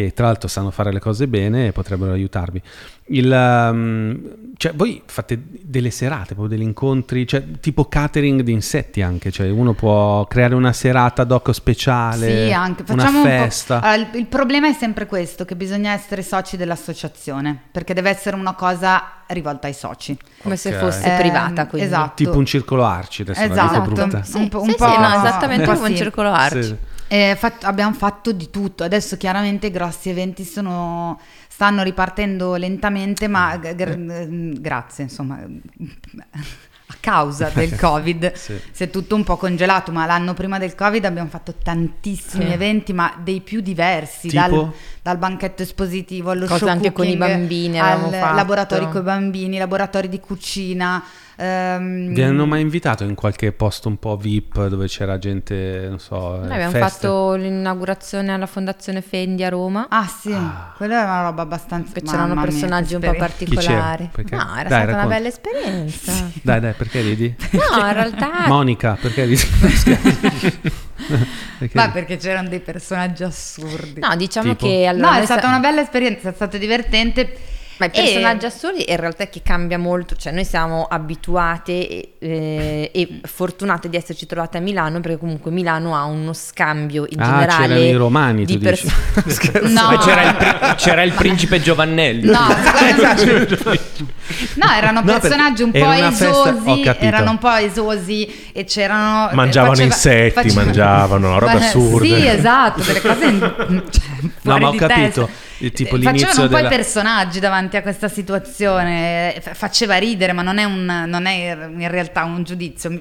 e tra l'altro sanno fare le cose bene e potrebbero aiutarvi. Il, um, cioè, voi fate delle serate, proprio degli incontri, cioè, tipo catering di insetti anche, cioè uno può creare una serata doc speciale, Sì, anche una facciamo un po'- festa. Allora, il, il problema è sempre questo, che bisogna essere soci dell'associazione, perché deve essere una cosa rivolta ai soci. Come se Ok. fosse Ehm, privata, quindi. esatto. Tipo un circolo arci, adesso la dico Esatto. brutta. Sì, Un po'- sì, un sì, po'- no, esattamente un po' come un sì. circolo arci. Sì. Eh, fat- abbiamo fatto di tutto, adesso chiaramente i grossi eventi sono- stanno ripartendo lentamente, ma g- gr- mm, grazie, insomma, a causa del Covid Sì. si è tutto un po' congelato, ma l'anno prima del Covid abbiamo fatto tantissimi Sì. eventi, ma dei più diversi, Tipo? dal, dal banchetto espositivo allo Cose show anche con i cooking, bambini al fatto. laboratori con i bambini, laboratori di cucina. Ehm, Vi hanno mai invitato in qualche posto un po' VIP dove c'era gente, non so, Noi eh, abbiamo feste? fatto l'inaugurazione alla Fondazione Fendi a Roma. Ah sì, quella è una roba abbastanza... che c'erano mia, personaggi un po' particolari. Perché? No, era Dai, stata una racconta. bella esperienza. Dai, dai, perché ridi? No, in realtà Monica, perché ridi? Perché Ma perché c'erano dei personaggi assurdi. No, diciamo Tipo? che allora No, è noi stata una bella esperienza, è stato divertente. Ma i E- personaggi assurdi in realtà è che cambia molto, cioè noi siamo abituate e, eh, e fortunate di esserci trovate a Milano perché comunque Milano ha uno scambio in Ah, generale c'erano i romani, tu di dici. persone. No. C'era il, pri- c'era il principe Giovannelli. No, no, erano No, personaggi un po' era esosi, erano un po' esosi e c'erano... Mangiavano faceva- insetti, faceva- mangiavano robe Ma- assurde. Sì, esatto, delle cose in- cioè, No, ma ho di capito. testa. Tipo l'inizio Facevano un po' della- i personaggi davanti a questa situazione, eh, fa- faceva ridere, ma non è, un, non è in realtà un giudizio.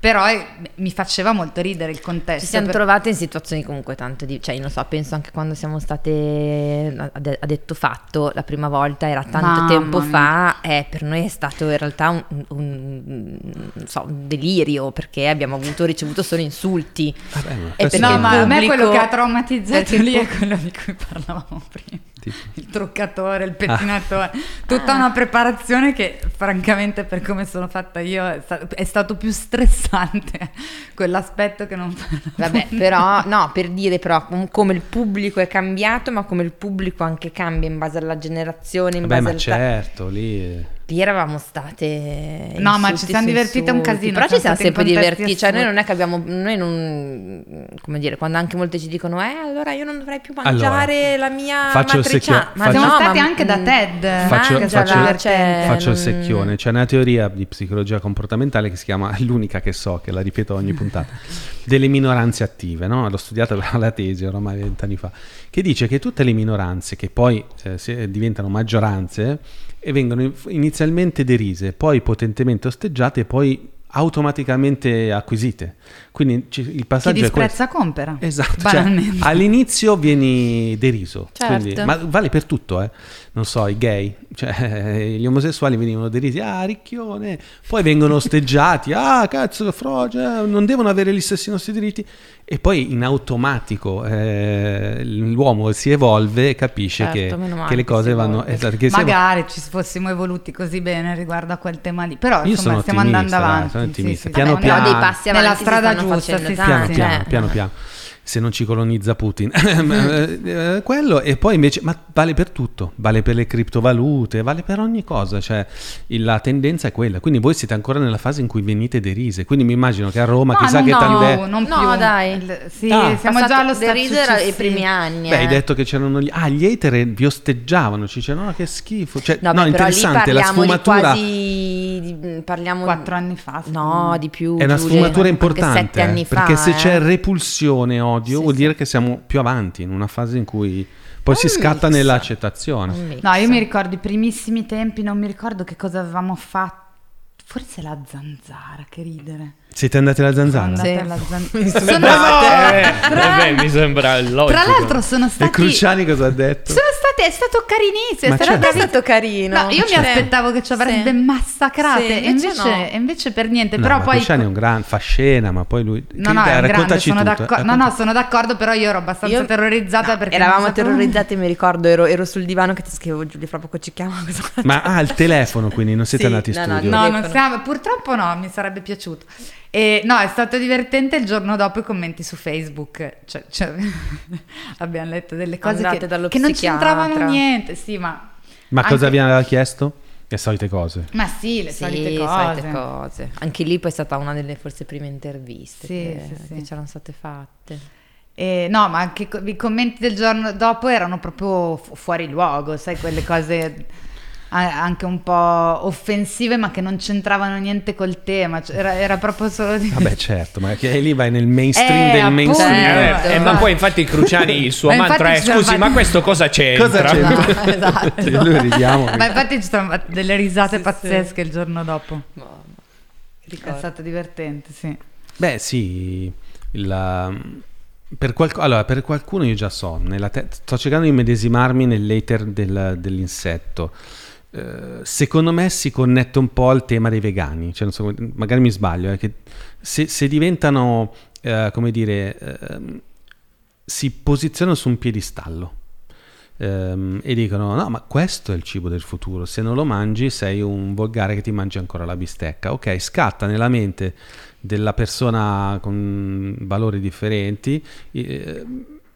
Però eh, mi faceva molto ridere il contesto. Ci siamo per- trovate in situazioni comunque tanto di... Cioè, io non so, penso anche quando siamo state a, de- a detto fatto la prima volta, era tanto Mamma tempo mia. fa, eh, per noi è stato in realtà un, un- non so, un delirio perché abbiamo avuto, ricevuto solo insulti. Vabbè, ma E No, ma a me quello che ha traumatizzato lì è quello di cui parlavamo prima. Tipo? Il truccatore, il pettinatore, tutta una preparazione che francamente per come sono fatta io è, sta- è stato più stressante quell'aspetto che non Vabbè, però, no, per dire però com- come il pubblico è cambiato, ma come il pubblico anche cambia in base alla generazione, in Vabbè, base ma al... ta- certo, lì... Lì eravamo state. No, ma ci siamo divertite un casino, Però ci siamo sempre divertiti. Cioè, noi non è che abbiamo. Noi non. Come dire, quando anche molte ci dicono, eh, allora io non dovrei più Allora, mangiare la mia faccio il matriciana. secchio- Ma faccio- Siamo no, stati ma- anche da mm, TED. Faccio- faccio- cioè, Faccio il secchione. C'è una teoria di psicologia comportamentale che si chiama, l'unica che so, che la ripeto ogni puntata, delle minoranze attive, no? L'ho studiata per la tesi ormai vent'anni fa, che dice che tutte le minoranze che poi eh, diventano maggioranze e vengono in- inizialmente derise, poi potentemente osteggiate e poi automaticamente acquisite. Quindi il Chi passaggio è questo. disprezza compera. Esatto, cioè, all'inizio vieni deriso, Certo. quindi- ma vale per tutto, eh. non so, i gay, cioè gli omosessuali venivano derisi, ah ricchione, poi vengono osteggiati, ah cazzo, froge, non devono avere gli stessi nostri diritti e poi in automatico eh, l'uomo si evolve e capisce Certo, che, male che le cose vanno... esatto, Magari ci fossimo evoluti così bene riguardo a quel tema lì. Però Io insomma sono stiamo andando dai, avanti. sono sì, ottimista. sì, Piano sì, Però piano. dei passi Nella avanti si strada giusta, sì, sì, piano piano, piano piano se non ci colonizza Putin Eh, eh, quello e poi invece ma vale per tutto vale per le criptovalute vale per ogni cosa cioè la tendenza è quella quindi voi siete ancora nella fase in cui venite derise quindi mi immagino che a Roma No, chissà no, che no, tant'è No, più. dai. Il- Sì, Ah. siamo già allo era i primi anni. Beh, hai eh. detto che c'erano gli ah gli hater vi osteggiavano ci dicevano no che schifo cioè, No, no, beh, interessante la parliamo di sfumatura quasi di- parliamo Quattro anni fa. No, di più. è una sfumatura importante Sette anni eh, fa. perché se eh. c'è repulsione e odio Sì, vuol sì. dire che siamo più avanti in una fase in cui poi si Un scatta mix. nell'accettazione Un mix. No, io mi ricordo i primissimi tempi, non mi ricordo che cosa avevamo fatto. Forse la zanzara, che ridere. Siete andati alla zanzara Sono Sì. alla zanzara. Mi Sono- sembra- Eh, Tra- eh, mi sembra logico. Tra l'altro sono e stati... Cruciani cosa ha detto? Sono state, è stato carinissimo, Ma è stato certo. stato carino. No, io mi Sì. aspettavo che ci avrebbe Sì. massacrate, Sì, e invece invece, no. e invece per niente. No, però poi. Cruciani è un gran fa scena, ma poi lui No, no, grande, raccontaci sono tutto, d'accordo. eh, No, no, sono d'accordo, però io ero abbastanza Io- terrorizzata No, perché eravamo non sapevo- terrorizzati, mi ricordo, ero, ero sul divano che ti scrivevo Giulia, fra poco ci chiama. Ma ah, il telefono, quindi non siete andati in no, no, studio. No, siamo, purtroppo no, mi sarebbe piaciuto. E, no, è stato divertente il giorno dopo i commenti su Facebook. Cioè, cioè, abbiamo letto delle cose che, dallo che non c'entravano niente. Sì, ma, Ma cosa anche- vi aveva chiesto? Le solite cose. ma sì, le Sì, solite cose. solite cose. Anche lì poi è stata una delle forse prime interviste Sì, che, sì, sì. che c'erano state fatte. E, no, ma anche co- i commenti del giorno dopo erano proprio fu- fuori luogo, sai, quelle cose anche un po' offensive, ma che non c'entravano niente col tema. Cioè, era, era proprio solo di. Vabbè, certo, ma che lì vai nel mainstream Eh, del appunto. mainstream. Eh, eh, ma poi infatti Cruciani il suo Ma mantra è scusi fatti- ma questo cosa c'entra? Cosa c'entra? esatto. Noi ridiamo. Ma infatti ci sono fatte delle risate pazzesche il giorno dopo. È stato divertente, sì. Beh, sì, il, per, qualc- allora, per qualcuno io già so, nella te- sto cercando di medesimarmi nell'ether del- dell'insetto. Eh, secondo me si connette un po' al tema dei vegani, cioè, non so, magari mi sbaglio, che se, se diventano, eh, come dire, ehm, si posizionano su un piedistallo ehm, e dicono no ma questo è il cibo del futuro se non lo mangi sei un volgare che ti mangi ancora la bistecca ok scatta nella mente della persona con valori differenti eh,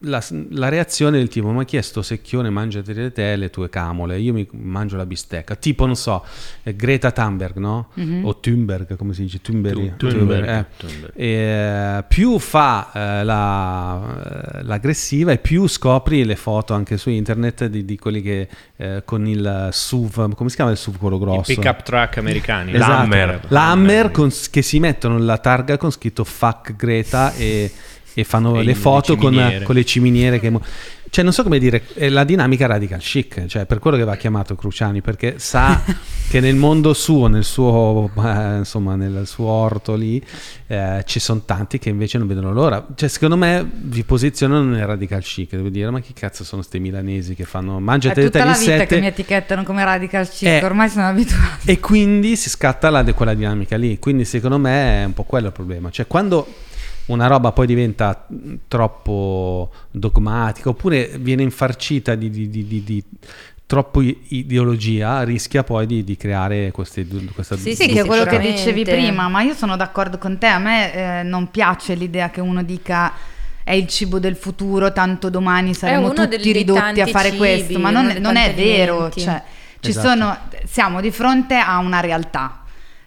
la, la reazione del tipo ma chi è sto secchione mangiati le te le tue camole io mi mangio la bistecca tipo non so eh, Greta Thunberg no? Mhm. o Thunberg come si dice Thunberg, Thunberg, Thunberg, eh. Thunberg. E, più fa eh, la- eh, l'aggressiva e più scopri le foto anche su internet di, di quelli che eh, con il SUV, come si chiama il SUV quello I grosso? pick up truck americani. Esatto. L'Hammer. L'Hammer con- che si mettono la targa con scritto fuck Greta e, e fanno E le le foto con, ciminiere. con le ciminiere che... mo- Cioè, non so come dire, è la dinamica radical chic, cioè per quello che va chiamato Cruciani, perché sa che nel mondo suo, nel suo, eh, insomma, nel suo orto lì, eh, ci sono tanti che invece non vedono l'ora. Cioè, secondo me vi posizionano nel radical chic, devo dire, ma chi cazzo sono sti milanesi che fanno È mangiate tutta te la gli vita che sette mi etichettano come radical chic, Eh. ormai sono abituata. e quindi si scatta la, quella dinamica lì. Quindi secondo me è un po' quello il problema. Cioè quando una roba poi diventa troppo dogmatica oppure viene infarcita di, di- di- di- di troppo ideologia, rischia poi di, di creare queste, questa Sì, Sì, sì, che è quello che dicevi prima, ma io sono d'accordo con te. A me eh, non piace l'idea che uno dica è il cibo del futuro, tanto domani saremo tutti ridotti a fare cibi, questo, ma non, non è vero. Cioè, ci Esatto. sono, siamo di fronte a una realtà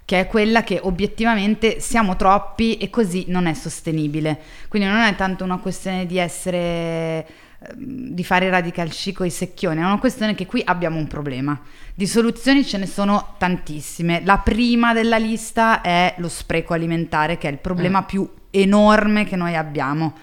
che è quella che obiettivamente siamo troppi e così non è sostenibile. Quindi non è tanto una questione di essere ehm, di fare radical chic o i secchioni, è una questione che qui abbiamo un problema. Di soluzioni ce ne sono tantissime. La prima della lista è lo spreco alimentare, che è il problema più enorme che noi abbiamo.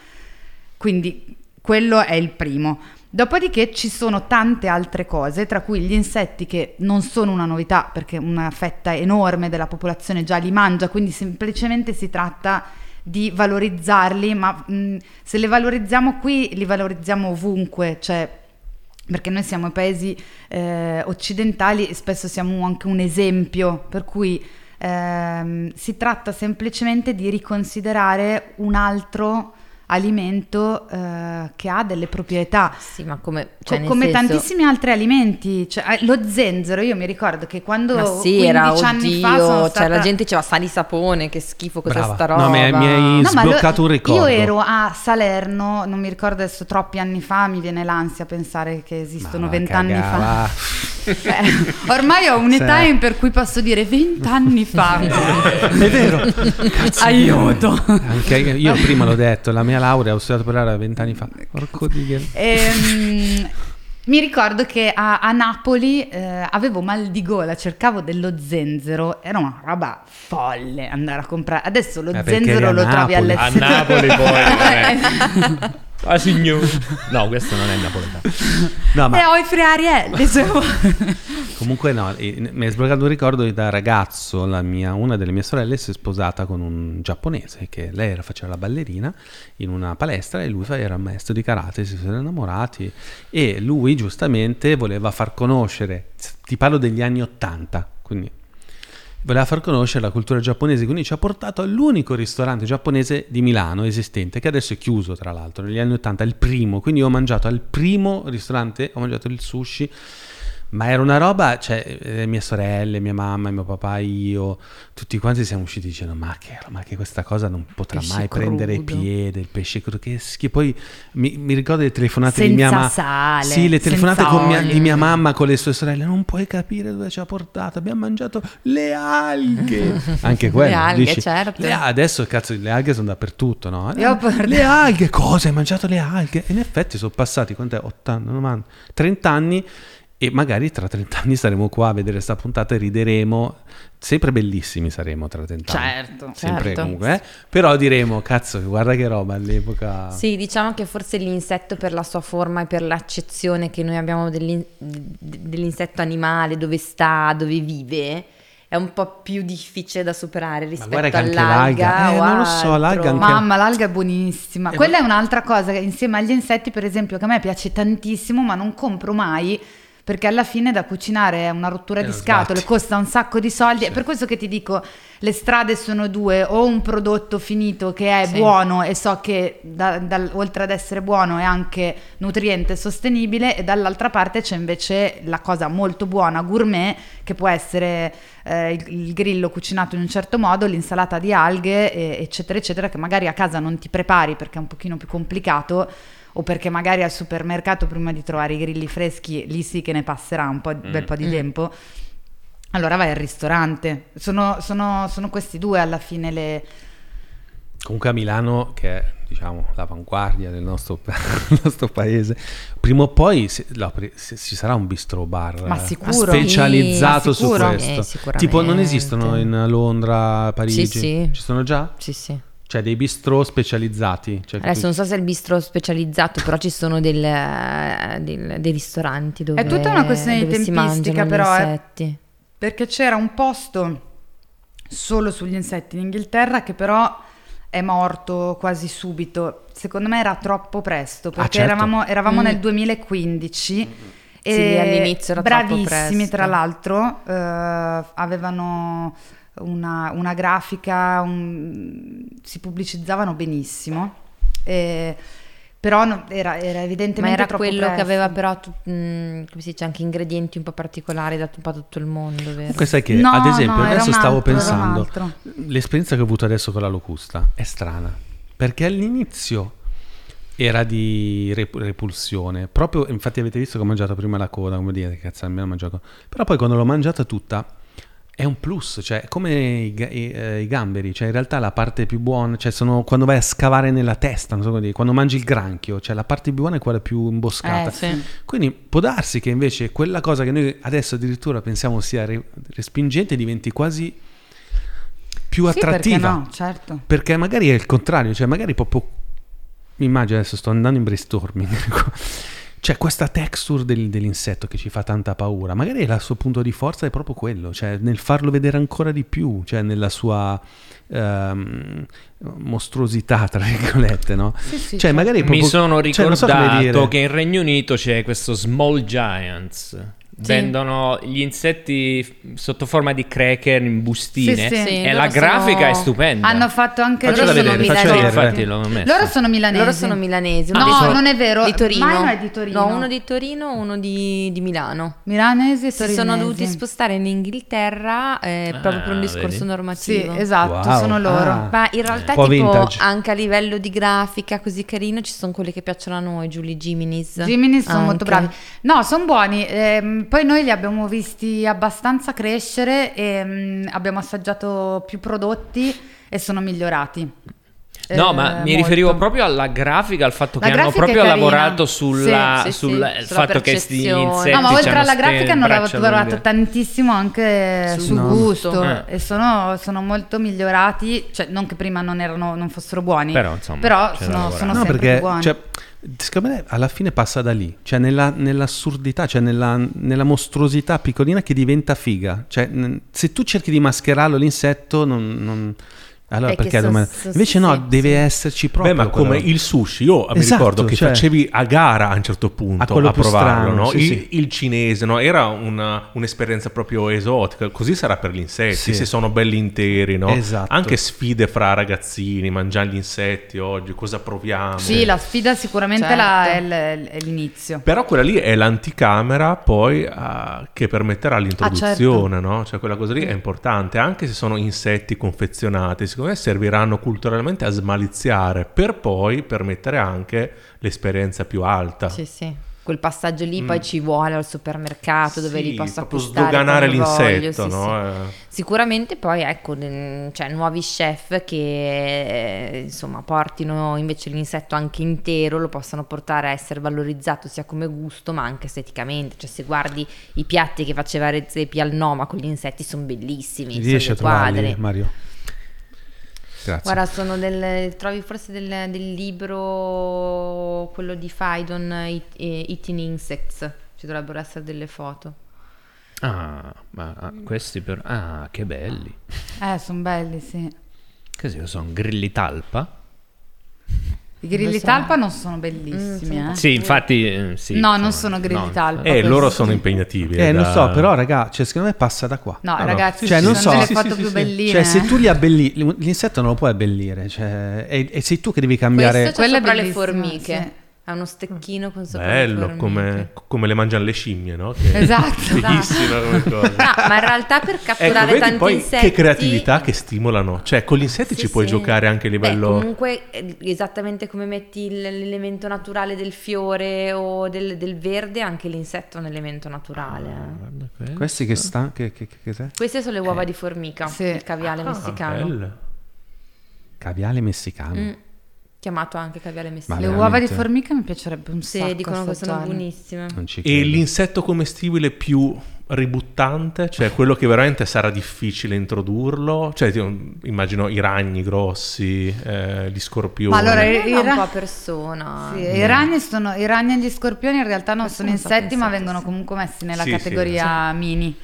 Quindi quello è il primo. Dopodiché ci sono tante altre cose, tra cui gli insetti che non sono una novità perché una fetta enorme della popolazione già li mangia, quindi semplicemente si tratta di valorizzarli, ma mh, se li valorizziamo qui, li valorizziamo ovunque, cioè perché noi siamo i paesi eh, occidentali e spesso siamo anche un esempio, per cui ehm, si tratta semplicemente di riconsiderare un altro alimento eh, che ha delle proprietà. Sì, ma come, Co- cioè, nel come senso- tantissimi altri alimenti, cioè, eh, lo zenzero, io mi ricordo che quando Ma sì, 15 era anni fa oddio, sono cioè stata... la gente diceva sa di sapone, che schifo, cos'è Brava. sta roba? No, mi hai- mi hai No, sbloccato un ricordo. Io ero a Salerno, non mi ricordo adesso, troppi anni fa, mi viene l'ansia pensare che esistono vent'anni fa. va. Eh, ormai ho un'età Sì. in per cui posso dire vent'anni fa. È vero. Cazzo Aiuto. Anche io, io prima l'ho detto, la mia laurea ho studiato per l'area vent'anni fa. Porco di Ehm, mi ricordo che a, a Napoli eh, avevo mal di gola, cercavo dello zenzero, era una roba folle andare a comprare. Adesso lo Eh, zenzero lo trovi Napoli. alle A Napoli poi. Ah, signor. No, questo non è napoletano. No, E ma ho i friarielli. comunque no, eh, mi è sbloccato un ricordo da ragazzo, la mia- una delle mie sorelle si è sposata con un giapponese che lei era, faceva la ballerina in una palestra e lui era maestro di karate, si sono innamorati e lui giustamente voleva far conoscere, ti parlo degli anni 80, quindi voleva far conoscere la cultura giapponese, quindi ci ha portato all'unico ristorante giapponese di Milano esistente, che adesso è chiuso tra l'altro, negli anni 80, il primo, quindi ho mangiato al primo ristorante, ho mangiato il sushi, ma era una roba, cioè le mie sorelle, mia mamma, mio papà, io, tutti quanti siamo usciti dicendo ma che, ma che questa cosa non potrà Pesce mai prendere crudo. piede, il pesce crudo, che schifo. Poi mi, mi ricordo le telefonate di mia Senza mamma. sale, Sì, le telefonate senza con mia- di mia mamma con le sue sorelle, non puoi capire dove ci ha portato, abbiamo mangiato le alghe. Anche quello. alghe, dici, certo. le- adesso cazzo le alghe sono dappertutto, no? Per- Le alghe, cosa? Hai mangiato le alghe? E in effetti sono passati, quant'è? 80, 90, 30 anni e magari tra 30 anni saremo qua a vedere sta puntata e rideremo. Sempre bellissimi saremo tra 30 anni. Certo. Sempre certo. comunque, eh? Però diremo, cazzo, guarda che roba all'epoca. Sì, diciamo che forse l'insetto per la sua forma e per l'accezione che noi abbiamo dell'in- dell'insetto animale, dove sta, dove vive, è un po' più difficile da superare rispetto che anche all'alga. l'alga- eh, o non lo so, l'alga anche- Mamma, l'alga è buonissima. Eh, Quella ma- è un'altra cosa che insieme agli insetti, per esempio, che a me piace tantissimo, ma non compro mai. Perché alla fine da cucinare è una rottura Eh, di scatole, sbatti. costa un sacco di soldi. Sì. È per questo che ti dico: le strade sono due, o un prodotto finito che è Sì. buono e so che da- dal- oltre ad essere buono è anche nutriente e sostenibile, e dall'altra parte c'è invece la cosa molto buona, gourmet, che può essere eh, il, il grillo cucinato in un certo modo, l'insalata di alghe, e- eccetera, eccetera, che magari a casa non ti prepari perché è un pochino più complicato. O perché magari al supermercato prima di trovare i grilli freschi, lì sì che ne passerà un po', bel po' di Mm. tempo. Allora vai al ristorante. Sono, sono- sono questi due alla fine le... Comunque a Milano, che è diciamo l'avanguardia del nostro, nostro paese, prima o poi si- apri- si- ci sarà un bistro bar Ma eh, sicuro. specializzato Sì, ma su questo. Eh, sicuramente. tipo non esistono in Londra, Parigi? Sì, sì. Ci sono già? Sì, sì. Cioè dei bistro specializzati? Cioè, Adesso non so se è il bistro specializzato, però ci sono del- del- dei ristoranti dove È tutta una questione di tempistica, però, eh. insetti. Perché c'era un posto solo sugli insetti in Inghilterra che però è morto quasi subito. Secondo me era troppo presto perché certo. eravamo, eravamo Mm. nel 2015 Sì, e all'inizio era troppo bravissimi presto. tra l'altro, eh, avevano una, una grafica, un- si pubblicizzavano benissimo. e- però no- era, era evidentemente Ma era troppo quello che presto. aveva però, tu- mm, come si dice, anche ingredienti un po' particolari da un po' tutto il mondo, vero? Comunque sai che, No, ad esempio, no, adesso stavo altro, un pensando, l'esperienza che ho avuto adesso con la locusta è strana, perché all'inizio era di rep- repulsione, proprio, infatti avete visto che ho mangiato prima la coda, come dire, che cazzo, almeno ho mangiato, però poi quando l'ho mangiata tutta è un plus, cioè come i, i- eh, i gamberi, cioè in realtà la parte più buona, cioè sono quando vai a scavare nella testa, non so come dire, quando mangi il granchio, cioè la parte più buona è quella più imboscata. Eh, sì. Quindi può darsi che invece quella cosa che noi adesso addirittura pensiamo sia re- respingente diventi quasi più Sì, perché attrattiva. no, certo. Perché magari è il contrario, cioè magari proprio mi immagino adesso sto andando in brainstorming. C'è questa texture del- dell'insetto che ci fa tanta paura. Magari il suo punto di forza è proprio quello, cioè nel farlo vedere ancora di più, cioè nella sua ehm, mostruosità, tra virgolette, no? Sì, sì, cioè certo. magari è Mi proprio- sono cioè, non so ricordato che in Regno Unito c'è questo Small Giants. Vendono gli insetti sotto forma di cracker in bustine Sì, sì. Sì, e la grafica sono- è stupenda. Hanno fatto anche Faccela loro vedere, sono milanesi. vedere. Infatti l'ho messo. Loro sono milanesi. Loro sono milanesi. No, uno di- non è vero. Di Torino. Mino è di Torino. No, uno di Torino, uno di, di Milano. Milanesi e Si torinesi. sono dovuti spostare in Inghilterra eh, proprio per un Ah, discorso vedi? Sì, normativo. esatto, Wow. sono loro. Ah. Ma in realtà tipo vintage. anche a livello di grafica così carino ci sono quelli che piacciono a noi, Giulia Giminis. Giminis sono molto bravi. No, sono buoni. Ehm, poi noi li abbiamo visti abbastanza crescere e mm, abbiamo assaggiato più prodotti e sono migliorati. No, Eh, ma mi molto. riferivo proprio alla grafica, al fatto La che hanno proprio lavorato sulla- Sì, sì, sul sì, fatto che sti percezione. insetti No, ma oltre alla grafica hanno lavorato tantissimo anche Sul sul No. gusto Eh. e sono, sono molto migliorati, cioè non che prima non, erano, non fossero buoni, Però, insomma, però sono, sono No, sempre perché più buoni. cioè, secondo me alla fine passa da lì, cioè nella, nell'assurdità, cioè nella, nella mostruosità piccolina che diventa figa. Cioè, se tu cerchi di mascherarlo l'insetto, non... non- allora perché so- domani- so- Invece sì, no, sì. deve esserci proprio Beh, ma come il sushi, io mi Esatto, ricordo che cioè- facevi a gara a un certo punto A a, provarlo, strano, no? sì, il, sì. il cinese, no? Era una- un'esperienza proprio esotica. Così sarà per gli insetti, Sì. se sono belli interi, no? Esatto. Anche sfide fra ragazzini, mangiare gli insetti oggi, cosa proviamo? Sì, la sfida sicuramente Certo. la- è, l- è l'inizio. Però quella lì è l'anticamera poi ah, che permetterà l'introduzione, no? Cioè quella cosa lì è importante, anche se sono insetti confezionati, secondo me serviranno culturalmente a smaliziare per poi permettere anche l'esperienza più alta. Sì, sì. Quel passaggio lì poi ci vuole al supermercato dove Mm. Sì, li posso acquistare sdoganare l'insetto, voglio, sì, no? sì. Eh. Sicuramente poi ecco, cioè, nuovi chef che eh, insomma portino invece l'insetto anche intero, lo possano portare a essere valorizzato sia come gusto ma anche esteticamente. Cioè se guardi i piatti che faceva Rezzepi al Noma con gli insetti sono bellissimi, sono Riesci a trovarli. Mario? Grazie. Guarda, sono del, trovi forse del, del libro, quello di Faidon, Eat- eh, Eating Insects, ci dovrebbero essere delle foto. Ah, ma questi per... Ah, che belli. Eh, sono belli, sì. Che sono grilli talpa? I grilli so. talpa non sono bellissimi, mm, eh? Sì, infatti eh, sì, No, non sono grilli no. talpa. Eh, loro sono impegnativi. Eh, da... non so, però raga, cioè, secondo me passa da qua. No, no ragazzi, cioè, non so, delle sì, foto sì, più sì, belline. Cioè, se tu li abbelli, l'insetto non lo puoi abbellire, cioè, e, e sei tu che devi cambiare... Questo c'è sopra le formiche. Ha uno stecchino con sopra Bello, come, come, le mangiano le scimmie, no? Che esatto. Fighissima come cosa. No, ma in realtà per catturare ecco, tanti poi insetti... Che creatività che stimolano. Cioè, con gli insetti sì, ci puoi sì. giocare anche a livello... Beh, comunque, eh, esattamente come metti l'elemento naturale del fiore o del, del verde, anche l'insetto è un elemento naturale. Eh. Ah, Questi che sta... Che, che, che, che Queste sono le uova eh. di formica, sì. il caviale ah, messicano. Bello. Caviale messicano. Mm chiamato anche caviale messicano. Le uova di formica mi piacerebbe un sì, sacco. Sì, dicono che sono buonissime. E l'insetto commestibile più ributtante, cioè quello che veramente sarà difficile introdurlo, cioè immagino i ragni grossi, eh, gli scorpioni. Ma allora i, i ra- un po' persona. Sì, mm. i, ragni sono, i ragni e gli scorpioni in realtà non Questo sono insetti, ma vengono sì. comunque messi nella sì, categoria sì. mini.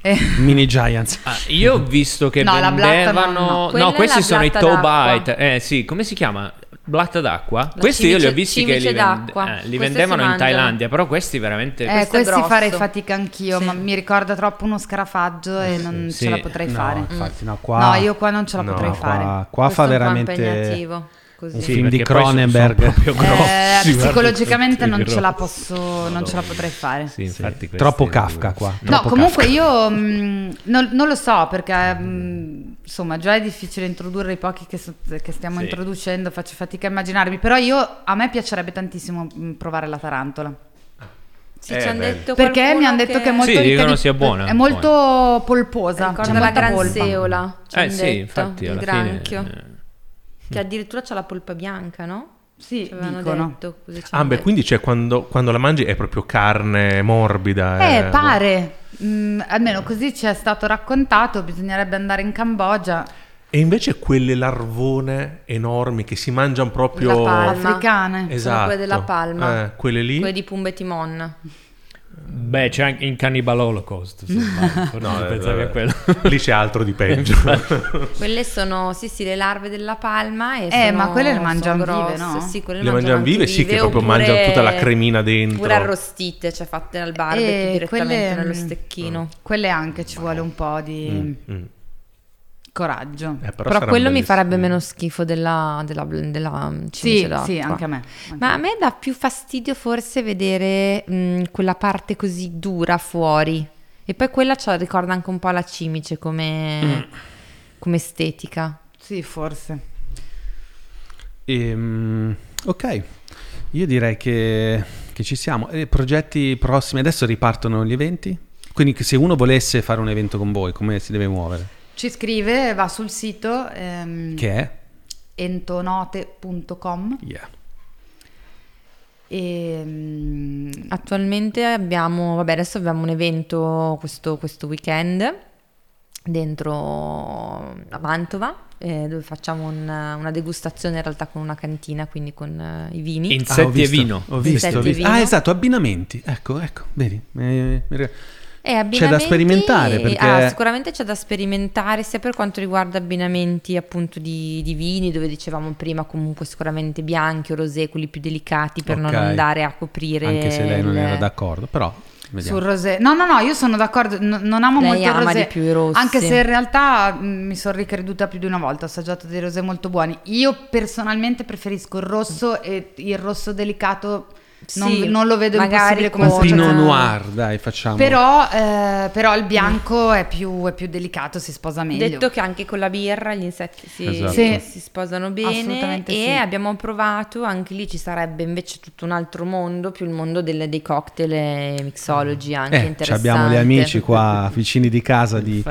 Eh. Mini Giants. Ah, io ho visto che no, vendevano. No, no questi sono i toe bite. Eh sì, come si chiama? Blatta d'acqua. La questi cimice, io li ho visti che li, vend- eh, li vendevano in Thailandia, però questi veramente... Eh, questi farei fatica anch'io, sì. ma mi ricorda troppo uno scarafaggio e non sì. ce la potrei no, fare. Infatti, no, qua... no, io qua non ce la no, potrei qua, fare. Qua fa veramente... così. Un film di Cronenberg. Eh, psicologicamente non ce la posso, non ce la potrei fare. Sì, infatti sì. Troppo Kafka qua. No, comunque Kafka. io mh, mm, non, non, lo so perché mh, mm, insomma già è difficile introdurre i pochi che, che stiamo sì. introducendo, faccio fatica a immaginarmi, però io a me piacerebbe tantissimo mm, provare la tarantola. Sì, eh, detto perché mi hanno detto che, che è molto sì, dicono sia buona. È molto polposa. Ricorda la granseola. Eh sì, infatti il granchio. Fine, che addirittura c'ha la polpa bianca, no? Sì, dicono. detto. Così ah, beh, detto. quindi c'è quando, quando, la mangi è proprio carne morbida. Eh, eh pare. Mm, almeno così ci è stato raccontato, bisognerebbe andare in Cambogia. E invece quelle larvone enormi che si mangiano proprio... Africane. Esatto. Sono quelle della palma. Eh, quelle lì. Quelle di Pumbetimon. Beh, c'è anche in Cannibal Holocaust. no, penso che quello. Lì c'è altro di peggio. quelle sono, sì, sì, le larve della palma. E eh, sono, ma quelle le mangiano vive, no? Sì, quelle le mangiano vive, sì, che proprio mangiano tutta la cremina dentro. Pure arrostite, cioè fatte al barbecue eh, direttamente quelle, nello stecchino. Quelle anche ci vuole un po' di... Mm, mm coraggio. Eh, però, però quello mi farebbe meno schifo della, della, della sì, sì, anche a me. Anche Ma a me dà più fastidio forse vedere mh, quella parte così dura fuori. E poi quella ci ricorda anche un po' la cimice come, mm. come estetica. Sì, forse. Ehm, ok, io direi che, che ci siamo. E progetti prossimi, adesso ripartono gli eventi? Quindi se uno volesse fare un evento con voi, come si deve muovere? Ci scrive, va sul sito ehm, che è entonote.com. Yeah. E, um, attualmente abbiamo, vabbè, adesso abbiamo un evento questo, questo weekend dentro a Mantova eh, dove facciamo un, una degustazione in realtà con una cantina, quindi con uh, i vini. Insetti ah, e vino. Ho visto, ho visto. Ah, esatto, abbinamenti. Ecco, ecco, vedi. Eh, c'è da sperimentare perché... ah, sicuramente c'è da sperimentare sia per quanto riguarda abbinamenti appunto di, di, vini dove dicevamo prima comunque sicuramente bianchi o rosé quelli più delicati per okay. non andare a coprire anche se lei non era d'accordo però Vediamo. sul rosé no no no io sono d'accordo n- non amo lei molto il rosé più i rossi. anche se in realtà mh, mi sono ricreduta più di una volta ho assaggiato dei rosé molto buoni io personalmente preferisco il rosso e il rosso delicato sì, non, lo vedo impossibile come un Pinot Noir, dai, facciamo. Però, eh, però il bianco è più, è più, delicato, si sposa meglio. Detto che anche con la birra gli insetti si, esatto. sì. si sposano bene e sì. abbiamo provato, anche lì ci sarebbe invece tutto un altro mondo, più il mondo delle, dei cocktail e mixology anche eh, interessante. Abbiamo gli amici qua vicini di casa di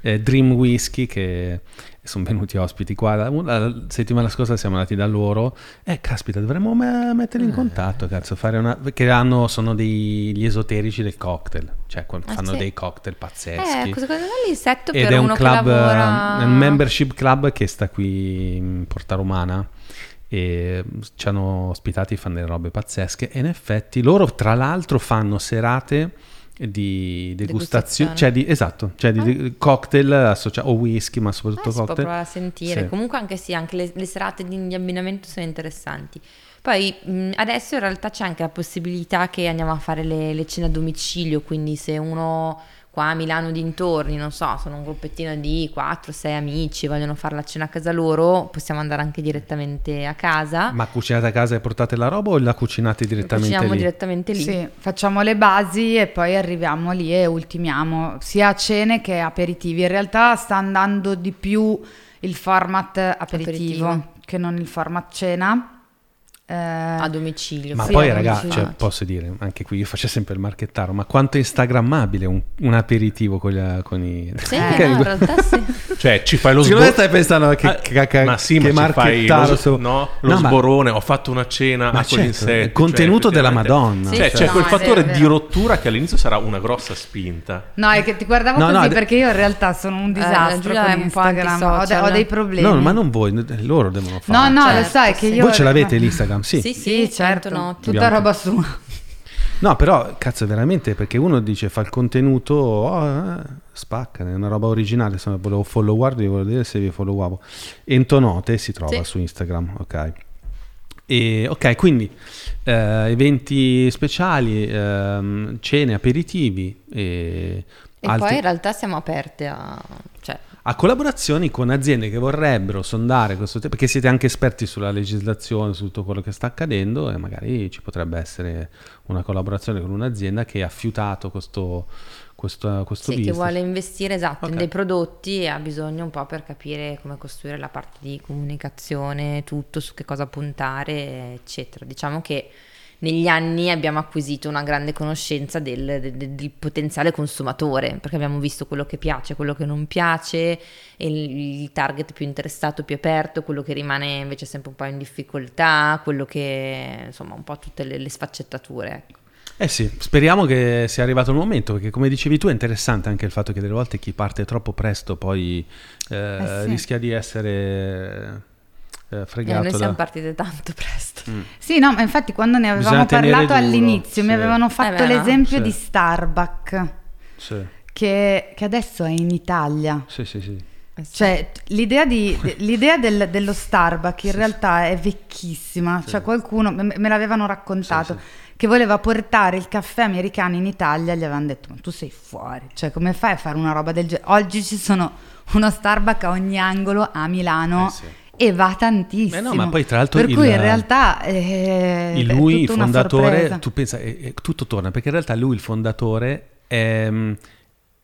eh, Dream Whisky che sono venuti ospiti qua. La settimana scorsa siamo andati da loro. Eh, caspita, dovremmo me- metterli in eh. contatto, cazzo, fare una... Che hanno, sono degli esoterici del cocktail. Cioè, ah, fanno sì. dei cocktail pazzeschi. Eh, cosa cosa l'insetto Ed per è un club, lavora... è un membership club che sta qui in Porta Romana e ci hanno ospitati, fanno delle robe pazzesche e in effetti loro tra l'altro fanno serate di degustazione, cioè di, esatto, cioè di, di cocktail associa- o whisky, ma soprattutto Eh, si può cocktail. provare a sentire. Sì. Comunque anche sì, anche le, le serate di, di abbinamento sono interessanti. Poi mh, adesso in realtà c'è anche la possibilità che andiamo a fare le, le cene a domicilio, quindi se uno qua a Milano dintorni, non so, sono un gruppettino di 4-6 amici, vogliono fare la cena a casa loro, possiamo andare anche direttamente a casa. Ma cucinate a casa e portate la roba o la cucinate direttamente Cuciniamo lì? direttamente lì. Sì, facciamo le basi e poi arriviamo lì e ultimiamo sia a cene che aperitivi. In realtà sta andando di più il format aperitivo, Aperitivo. che non il format cena. Eh, A domicilio. Ma Sì, poi a ragazzi, cioè, posso dire, anche qui io faccio sempre il marchettaro, ma quanto è instagrammabile un, un aperitivo con, gli- con i... Sì, Eh, no, in realtà sì. Cioè, ci fai lo Secondo sborone. stai pensando che, che, che, ma sì, che ma lo, marchettaro su- no, lo No, ma- sborone. Ho fatto una cena Ma con gli certo, insetti. è contenuto cioè, della Madonna. Sì, Cioè, sì, c'è no, quel fattore vero, di rottura che all'inizio sarà una grossa spinta. No, è che ti guardavo No, così de- perché io in realtà sono un disastro Giulia con Instagram, ho, dei problemi. No, ma non voi, loro devono fare. No, no, lo Certo, sai che io... Voi ce l'avete l'Instagram? Sì. Sì, Sì, certo, notti. tutta Abbiamo- roba sua. No, però, cazzo, veramente, perché uno dice fa il contenuto, oh, eh, spacca, è una roba originale, se no volevo followare, vi volevo dire se vi followavo. Entonote si trova Sì. su Instagram, ok. E, ok, quindi eh, eventi speciali, ehm, cene, aperitivi e, E altri- poi in realtà siamo aperte a... A collaborazioni con aziende che vorrebbero sondare questo tema, perché siete anche esperti sulla legislazione, su tutto quello che sta accadendo e magari ci potrebbe essere una collaborazione con un'azienda che ha fiutato questo, questo, questo sì, che vuole investire esatto Ok. in dei prodotti e ha bisogno un po' per capire come costruire la parte di comunicazione, tutto, su che cosa puntare, eccetera. Diciamo che negli anni abbiamo acquisito una grande conoscenza del, del- del- potenziale consumatore, perché abbiamo visto quello che piace, quello che non piace, il, il target più interessato, più aperto, quello che rimane invece sempre un po' in difficoltà, quello che insomma un po' tutte le, le sfaccettature. Ecco. Eh sì, speriamo che sia arrivato il momento, perché come dicevi tu è interessante anche il fatto che delle volte chi parte troppo presto poi eh, Eh sì. rischia di essere eh, E fregato noi da... siamo partite tanto presto. Sì, no, ma infatti quando ne avevamo Bisogna parlato duro, all'inizio mi sì. avevano fatto Eh beh, no. l'esempio Sì. di Starbucks, Sì, che, che adesso è in Italia. sì, sì, sì. Eh. Cioè, l'idea, di- de- l'idea del- dello Starbucks in realtà è vecchissima. Cioè, qualcuno me, me l'avevano raccontato Sì, che voleva portare il caffè americano in Italia. Gli avevano detto: Ma tu sei fuori. Cioè, come fai a fare una roba del genere? Oggi ci sono uno Starbucks a ogni angolo a Milano. Eh sì. E va tantissimo. Eh no, ma poi tra l'altro Per il- cui in realtà eh, è lui, il fondatore, tu pensa, eh, eh, tutto torna, perché in realtà lui, il fondatore, ehm,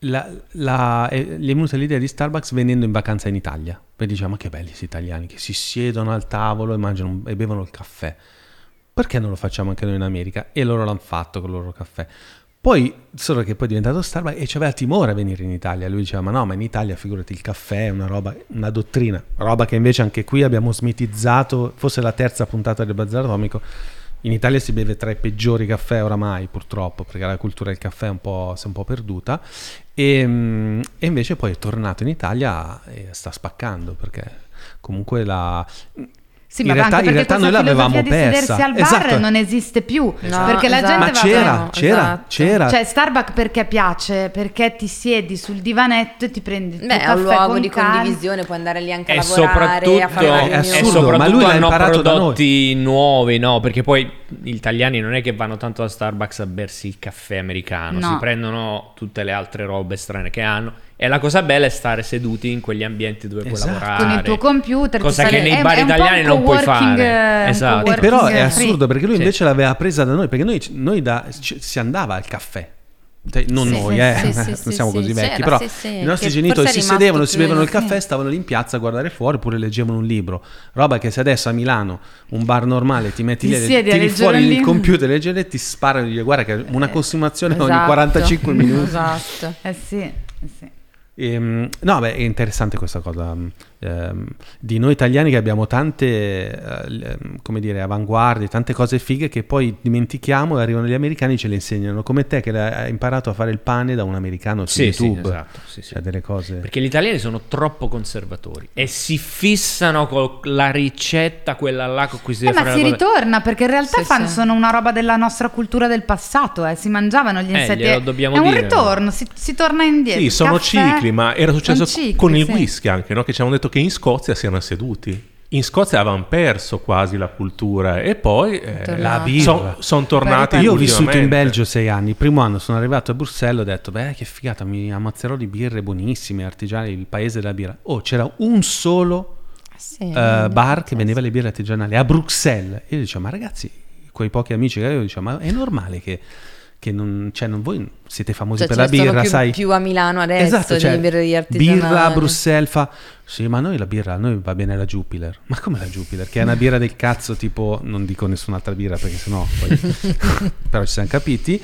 la- la- eh, gli è venuta l'idea di Starbucks venendo in vacanza in Italia. Poi diciamo, ma che belli questi italiani che si siedono al tavolo e mangiano e bevono il caffè. Perché non lo facciamo anche noi in America? E loro l'hanno fatto con il loro caffè. Poi, solo che poi è diventato Starbucks e c'aveva timore a venire in Italia. Lui diceva, ma no, ma in Italia figurati il caffè è una roba, una dottrina. Roba che invece anche qui abbiamo smitizzato, forse la terza puntata del Bazar Atomico. In Italia si beve tra i peggiori caffè oramai, purtroppo, perché la cultura del caffè è un po', si è un po' perduta. E, mm, e invece poi è tornato in Italia e sta spaccando, perché comunque la... Sì, in ma realtà, anche in perché realtà noi questa l'avevamo di persa. sedersi al bar Esatto. non esiste più. No, perché la esatto. gente Ma va c'era, No, c'era, esatto. c'era. Cioè, Starbucks perché piace? Perché ti siedi sul divanetto e ti prendi Beh, è caffè un luogo con di calma. condivisione, puoi andare lì anche a E lavorare, a soprattutto, fare È riunione. assurdo, e soprattutto ma lui hanno prodotti nuovi, no? Perché poi gli italiani non è che vanno tanto da Starbucks a bersi il caffè americano, No. si prendono tutte le altre robe strane che hanno. E la cosa bella è stare seduti in quegli ambienti dove Esatto. puoi lavorare. Con il tuo computer. ti Cosa che nei è- bar è un po' italiani un non puoi fare. eh, Esatto. Eh, però è assurdo perché lui Sì. invece l'aveva presa da noi, perché noi, noi da, ci- si andava al caffè. Cioè, non Sì, noi, sì, eh, sì, sì, non sì, siamo sì, così vecchi, c'era, però sì, sì, i nostri che genitori si è sedevano, si bevevano il sì. caffè, stavano lì in piazza a guardare fuori oppure leggevano un libro. Roba che se adesso a Milano, un bar normale, ti metti Ti lì, a tiri fuori il computer, leggere e ti sparano, gli- guarda che una consumazione ogni Esatto. 45 minuti. Esatto. Eh sì, eh sì. Ehm, no, beh, è interessante questa cosa. ehm, di noi italiani che abbiamo tante, eh, come dire, avanguardie, tante cose fighe che poi dimentichiamo e arrivano gli americani e ce le insegnano, come te che hai imparato a fare il pane da un americano su Sì, sì, YouTube. esatto, sì, sì. Cioè delle cose... Perché gli italiani sono troppo conservatori e si fissano con la ricetta, quella là con cui si Eh, deve ma fare si ritorna perché in realtà Sì, fanno- sì. sono una roba della nostra cultura del passato, eh. si mangiavano gli Eh, insetti. dobbiamo è un dire. ritorno, si, si torna indietro. Sì, sono Caffè, cicli, ma era successo cicli, con il sì. whisky anche, no? che ci avevano detto che in Scozia si erano seduti. In Scozia avevano perso quasi la cultura e poi eh, La birra. sono tornati. Io ho vissuto in. Belgio sei anni. Il primo anno sono arrivato a Bruxelles ho detto, beh, che figata, mi ammazzerò di birre buonissime, artigianali, il paese della birra. Oh, c'era un solo Sì, eh, bar che vendeva le birre artigianali a Bruxelles. E io dicevo, ma ragazzi, quei pochi amici che avevo, dicevo, ma è normale che, che non, cioè, non voi siete famosi Cioè, per la birra, più, sai? più a Milano adesso Esatto, di cioè, artigianali. birra a Bruxelles fa sì ma noi la birra noi va bene la Jupiler ma come la Jupiler che è una birra del cazzo tipo non dico nessun'altra birra perché sennò poi però ci siamo capiti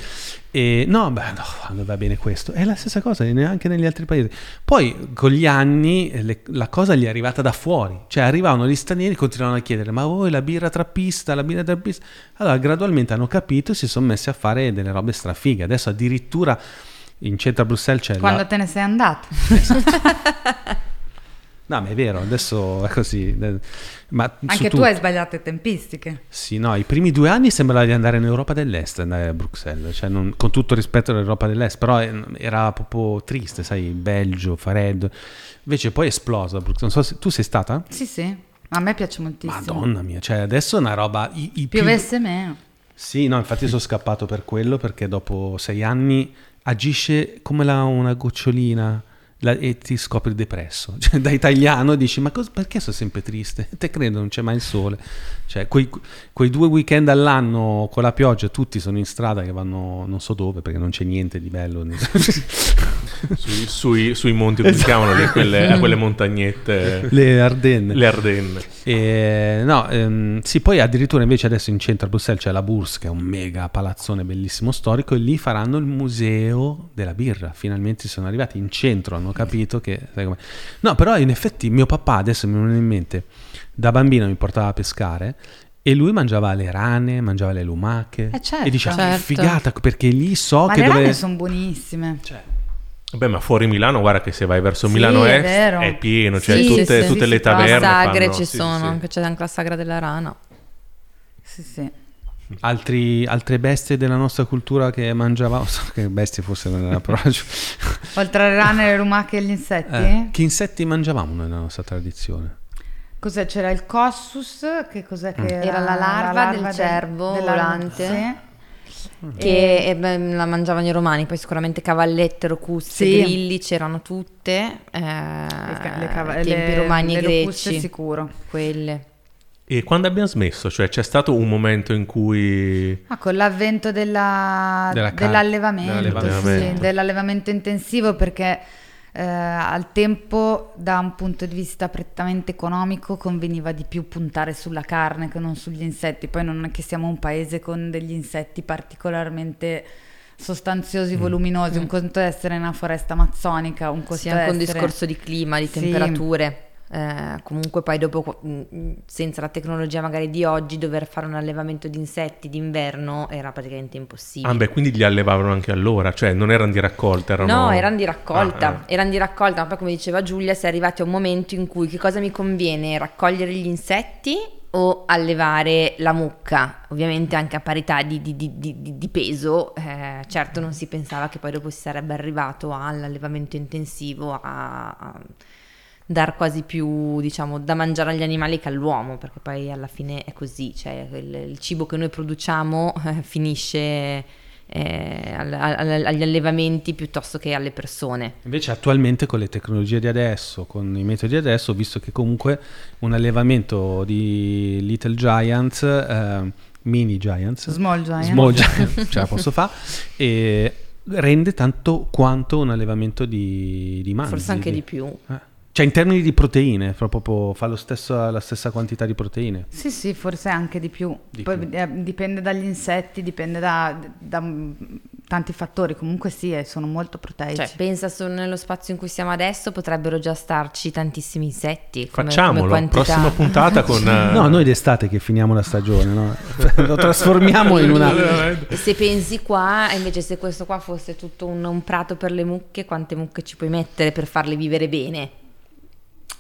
e no beh no noi va bene questo. È la stessa cosa neanche negli altri paesi. Poi con gli anni le- la cosa gli è arrivata da fuori. Cioè arrivavano gli stranieri e continuavano a chiedere ma voi la birra trappista la birra trappista? Allora gradualmente hanno capito e si sono messi a fare delle robe strafighe. Adesso addirittura in centro a Bruxelles c'è Quando la... te ne sei andato. No, ma è vero, adesso è così. Ma Anche tu tutto. hai sbagliato tempistiche. Sì, no, i primi due anni sembrava di andare in Europa dell'Est, andare a Bruxelles, cioè non- con tutto rispetto all'Europa dell'Est, però eh, era proprio triste, sai, Belgio, freddo. Invece poi è esplosa Bruxelles. Non so se tu sei stata? Sì, sì. A me piace moltissimo. Madonna mia, cioè adesso è una roba... I, i più- Piovesse meno. Sì, no, infatti sono scappato per quello perché dopo sei anni agisce come la- una gocciolina la- e ti scopri depresso. Cioè, da italiano dici, ma cos- perché sono sempre triste? Te credo, non c'è mai il sole. Cioè, quei, quei due weekend all'anno con la pioggia, tutti sono in strada che vanno non so dove perché non c'è niente di bello. Sui, sui- sui monti, come si chiamano lì, quelle, a quelle montagnette, Le Ardenne. le Ardenne. E, no, ehm, sì, poi addirittura invece adesso in centro a Bruxelles c'è la Bourse, che è un mega palazzone bellissimo storico, e lì faranno il museo della birra. Finalmente sono arrivati in centro, hanno capito che... sai com'è. No, però in effetti mio papà, adesso mi viene in mente, da bambino mi portava a pescare e lui mangiava le rane, mangiava le lumache. Eh, certo. e diceva, che Certo. figata, perché lì so Ma che le dove... rane sono buonissime. Cioè, Beh, ma fuori Milano, guarda che se vai verso Sì, Milano è Est vero. è pieno, cioè Sì, tutte, sì, tutte sì, le taverne. sagre fanno- ci sono, sì. anche c'è anche la sagra della rana. Sì, sì. Altri- altre bestie della nostra cultura che mangiavamo, so che bestie forse non era la parola giusta. Oltre alle rane, le lumache e gli insetti? Eh, che insetti mangiavamo noi nella nostra tradizione? Cos'è? C'era il cossus, che cos'è che era? Era la larva del cervo volante. sì. Che eh, beh, la mangiavano i romani, poi sicuramente cavallette, locuste, Sì. grilli c'erano tutte. Eh, Le, ca- le ai tempi le- romani le e greci. sicuro. Quelle. E quando abbiamo smesso? Cioè c'è stato un momento in cui... Ah, con l'avvento della- Della carne, dell'allevamento, dell'allevamento. sì, dell'allevamento intensivo perché eh, al tempo da un punto di vista prettamente economico conveniva di più puntare sulla carne che non sugli insetti. Poi non è che siamo un paese con degli insetti particolarmente sostanziosi, voluminosi, un conto è essere in una foresta amazzonica, un conto Sì, è anche un essere... discorso di clima, di Sì. Eh, comunque poi dopo, mh, senza la tecnologia magari di oggi, dover fare un allevamento di insetti d'inverno era praticamente impossibile. Ah beh, quindi li allevavano anche allora, cioè non erano di raccolta, erano... No, erano di raccolta, Ah, eh. erano di raccolta, ma poi come diceva Giulia, si è arrivati a un momento in cui che cosa mi conviene? Raccogliere gli insetti o allevare la mucca? Ovviamente anche a parità di, di- di- di- di peso, eh, certo non si pensava che poi dopo si sarebbe arrivato all'allevamento intensivo, a, a dar quasi più, diciamo, da mangiare agli animali che all'uomo, perché poi alla fine è così, cioè il, il cibo che noi produciamo eh, finisce eh, al- al- agli allevamenti piuttosto che alle persone. Invece attualmente con le tecnologie di adesso, con i metodi di adesso, ho visto che comunque un allevamento di Little Giants, eh, mini Giants, Small giant. small giant, ce la posso fare, e rende tanto quanto un allevamento di, di manzi. Forse anche di più. Eh. Cioè in termini di proteine, fa proprio fa lo stesso- la stessa quantità di proteine. Sì, sì, forse anche di più. Di Poi più. eh, dipende dagli insetti, dipende da, da- tanti fattori, comunque sì, e sono molto proteici. Cioè, pensa solo nello spazio in cui siamo adesso, potrebbero già starci tantissimi insetti. Come, Facciamolo, come prossima puntata con... eh, No, noi d'estate che finiamo la stagione, no? lo trasformiamo in una... E se pensi qua, invece se questo qua fosse tutto un, un prato per le mucche, quante mucche ci puoi mettere per farle vivere bene?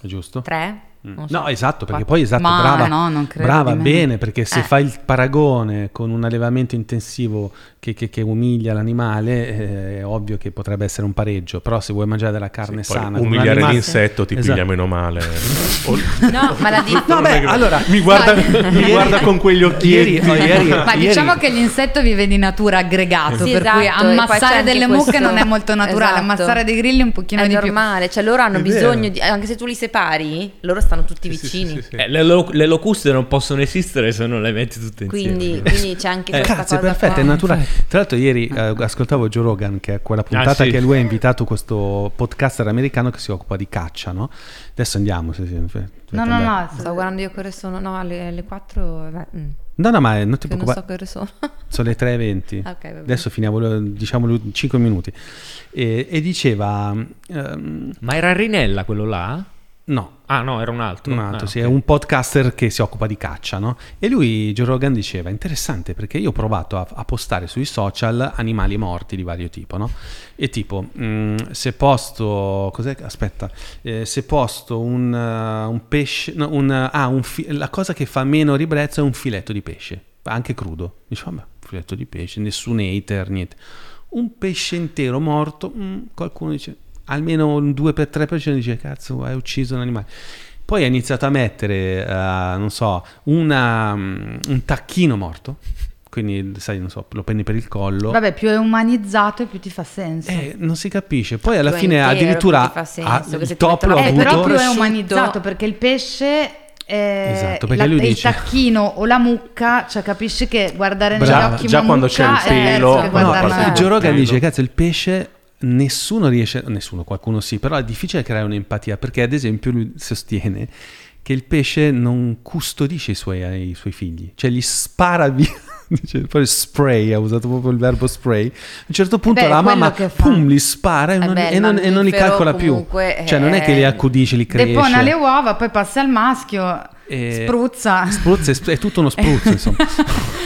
Giusto? Tre? Non so. No, esatto, perché poi esatto, Ma brava, no, non credo brava di bene, perché se Eh. fai il paragone con un allevamento intensivo che, che- che umilia l'animale, eh, è ovvio che potrebbe essere un pareggio, però se vuoi mangiare della carne poi sana, umiliare animale- l'insetto ti Esatto. piglia meno male. O- No, ma la dico... No, beh, allora, mi guarda, mi guarda con quegli occhietti. ieri, oh, ieri- Ma ieri- diciamo che l'insetto vive di natura aggregato, Sì, per cui esatto, c'è ammassare delle mucche questo- non è molto naturale, Esatto. ammassare dei grilli un pochino È di più. normale, cioè loro hanno È bisogno di... Anche se tu li separi, loro stanno tutti Sì, sì, vicini. sì, sì, sì. Eh, le, lo- le locuste non possono esistere se non le metti tutte insieme. Quindi, quindi c'è anche Eh, questa cazzo, perfetto, qua. è naturale. Tra l'altro, ieri eh, ascoltavo Joe Rogan, che è quella puntata sì. che lui ha invitato questo podcaster americano che si occupa di caccia, no? Adesso andiamo. Se, se, No, dovete no, andare. no. Stavo guardando io che ore sono, no, alle, alle 4, vabbè, mm, No, no, ma non ti che non preoccupare. so che sono. Sono le 3.20. Ah, ok, va bene. Adesso finiamo, diciamo, 5 minuti. E, e diceva... ehm, Ma era Rinella quello là? No, Ah no, era un altro. un altro, Ah, sì, ok. è un podcaster che si occupa di caccia, no? E lui, Joe Rogan, diceva, interessante perché io ho provato a, a postare sui social animali morti di vario tipo, no? E tipo, mh, se posto, cos'è? Aspetta, eh, se posto un, uh, un pesce, no, un, uh, ah, un fi- la cosa che fa meno ribrezzo è un filetto di pesce, anche crudo. Dice, vabbè, filetto di pesce, nessun hater, niente. Un pesce intero morto, mh, qualcuno dice, almeno un 2-3% dice, cazzo, hai ucciso un animale. Poi ha iniziato a mettere, eh, non so, una, mm, un tacchino morto, quindi sai, non so, lo prendi per il collo. Vabbè, più è umanizzato e più ti fa senso. Eh, non si capisce. Poi alla Più fine intero, addirittura ti fa senso, ha- che il top mettono l'ho Eh, avuto. però più è umanizzato perché il pesce eh, Esatto, perché la- lui il dice- tacchino o la mucca, cioè capisci che guardare negli Brava. occhi Già una quando mucca c'è il pelo- No, no, Joe Rogan dice, cazzo, il pesce nessuno riesce, nessuno, qualcuno sì, però è difficile creare un'empatia perché ad esempio lui sostiene che il pesce non custodisce i suoi, i suoi figli, cioè gli spara via. Dice, poi spray, ha usato proprio il verbo spray. A un certo punto Beh, la mamma pum, li spara e, Eh non, beh, e il non- e non li calcola più. Cioè non è che li accudisce, li cresce. Depona le uova, poi passa al maschio, E- spruzza. Spruzza, è tutto uno spruzzo, insomma.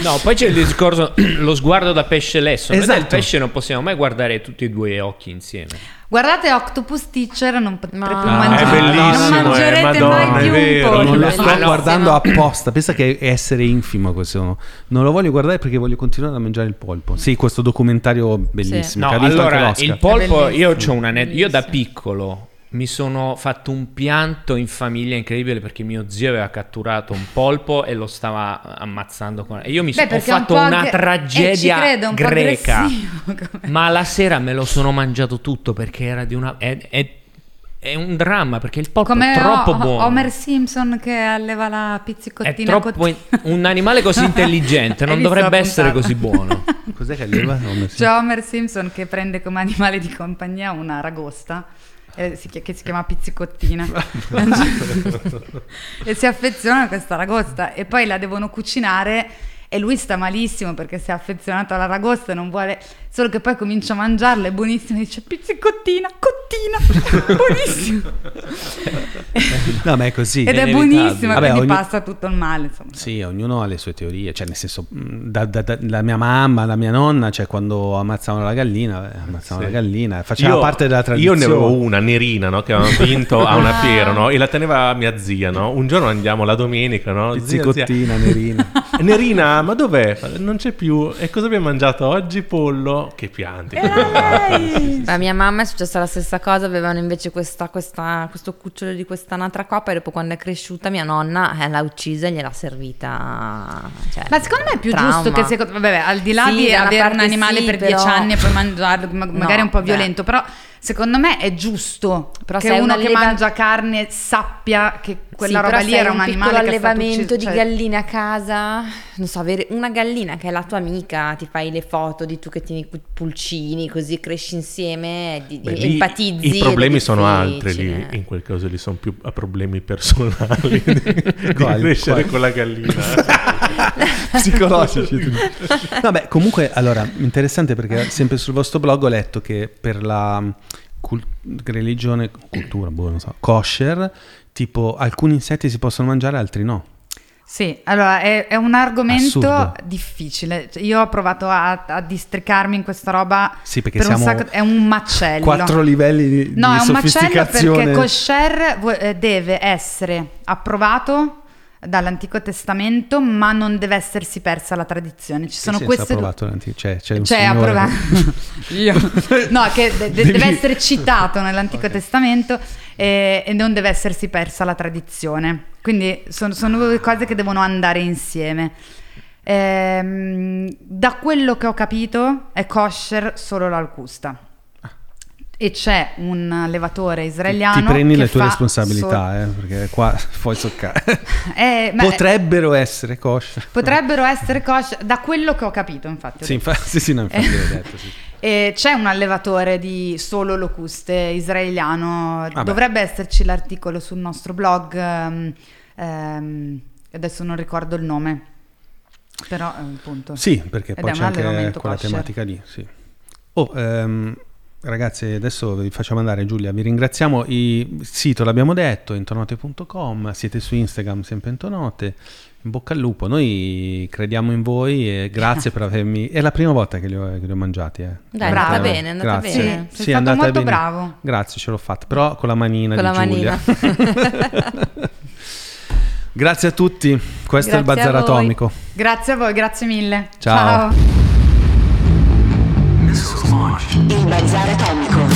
No, poi c'è il discorso, lo sguardo da pesce lesso. Noi Esatto. del pesce non possiamo mai guardare tutti e due occhi insieme. Guardate Octopus Teacher, non potrete Ma- più Ah, mangiare. è bellissimo, non eh, mangerete Madonna, mai è più vero. un. Non lo sto Ah, no. guardando apposta. Pensa che è essere infimo questo. Non lo voglio guardare perché voglio continuare a mangiare il polpo. Sì, questo documentario bellissimo. No, ha vinto allora il polpo, io ho un aneddoto. Io da piccolo mi sono fatto un pianto in famiglia incredibile perché mio zio aveva catturato un polpo e lo stava ammazzando con... E io mi Beh, so- ho perché è un fatto po' una agg- tragedia eh, ci credo, un greca. Ma la sera me lo sono mangiato tutto perché era di una... È, è- è un dramma perché il polpo Come è troppo Ho- buono. Homer Simpson che alleva la è pizzicottina. troppo... cottina. Un animale così intelligente non dovrebbe essere così buono. Cos'è che alleva? No, mi- C'è Homer Simpson che prende come animale di compagnia una ragosta eh, si che si chiama pizzicottina. E si affeziona a questa ragosta. E poi la devono cucinare e lui sta malissimo perché si è affezionato alla ragosta e non vuole solo che poi comincia a mangiarla è buonissimo e dice pizzicottina cottina buonissimo No, ma è così. ed è inevitabile. buonissimo Vabbè, quindi ogni- passa tutto il male insomma Sì, ognuno ha le sue teorie, cioè nel senso, mh, da- da- da- la mia mamma, la mia nonna, cioè quando ammazzavano la gallina, eh, ammazzavano Sì. la gallina, faceva Io- parte della Io tradizione. ne avevo una nerina no, che avevamo vinto a una fiera no, e la teneva mia zia. No? Un giorno andiamo la domenica. No? Zia, zia. Pizzicottina, nerina. Nerina, ma dov'è? Non c'è più. E cosa abbiamo mangiato oggi? Pollo. Che pianti. A mia mamma è successa la stessa cosa, avevano invece questa, questa- questo cucciolo di questa anatra coppa e dopo quando è cresciuta mia nonna eh, l'ha uccisa e gliel'ha servita. cioè, Ma secondo me è più trauma. giusto che secondo, vabbè, al di là Sì, di avere un animale sì, per però- dieci anni e poi mangiarlo, ma- magari è un po' beh. violento, però secondo me è giusto Però che uno una che mangia carne sappia che quella sì, roba lì era un un animale che è stato allevamento ucciso, di cioè- galline a casa, non so, avere una gallina che è la tua amica, ti fai le foto di tu che tieni i pulcini, così cresci insieme, di, Beh, lì empatizzi. I problemi sono altri lì, in quel caso lì sono più a problemi personali di, di crescere con la gallina. psicologici. Vabbè, comunque, allora, interessante perché sempre sul vostro blog ho letto che per la cul- religione, cultura, boh, non so, kosher, tipo alcuni insetti si possono mangiare, altri no. Sì, allora è, è un argomento Assurdo. difficile. Cioè, Io ho provato a, a districarmi in questa roba. Sì, perché per un siamo sacco- è un macello. Quattro livelli di, No, di è un macello sofisticazione. perché kosher eh, deve essere approvato dall'Antico Testamento, ma non deve essersi persa la tradizione. Ci sono queste approvato cioè, c'è un cioè, approvato. Io. No, che de- de- deve essere citato nell'Antico Testamento e, e non deve essersi persa la tradizione. Quindi sono, sono due cose che devono andare insieme. Ehm, da quello che ho capito è kosher solo l'alcusta. E c'è un allevatore israeliano. Ti prendi le tue responsabilità, eh, perché qua puoi soccare. solo- Eh, Potrebbero essere kosher. potrebbero essere kosher, da quello che ho capito, infatti. ho Sì, detto. infatti, sì, sì, no, infatti l'ho detto, sì. E c'è un allevatore di solo locuste israeliano, Vabbè. dovrebbe esserci l'articolo sul nostro blog, ehm, ehm, adesso non ricordo il nome, però eh, appunto. Sì, perché Ed poi è c'è un anche quella kosher. tematica lì, sì. Oh, ehm, ragazzi, adesso vi facciamo andare Giulia, vi ringraziamo. Il sito l'abbiamo detto, intonote.com, siete su Instagram, sempre intonote. In bocca al lupo, noi crediamo in voi e grazie per avermi... È la prima volta che li ho, che li ho mangiati. Eh. Dai, è Bravo. andata bene, è andata Grazie. bene. Sì, sei stato molto bravo. Grazie, ce l'ho fatta, però con la manina Con di la Giulia. manina. grazie a tutti, questo è il Grazie Bazar. Atomico. Grazie a voi, grazie mille. Ciao. Ciao. Il Bazar Atomico.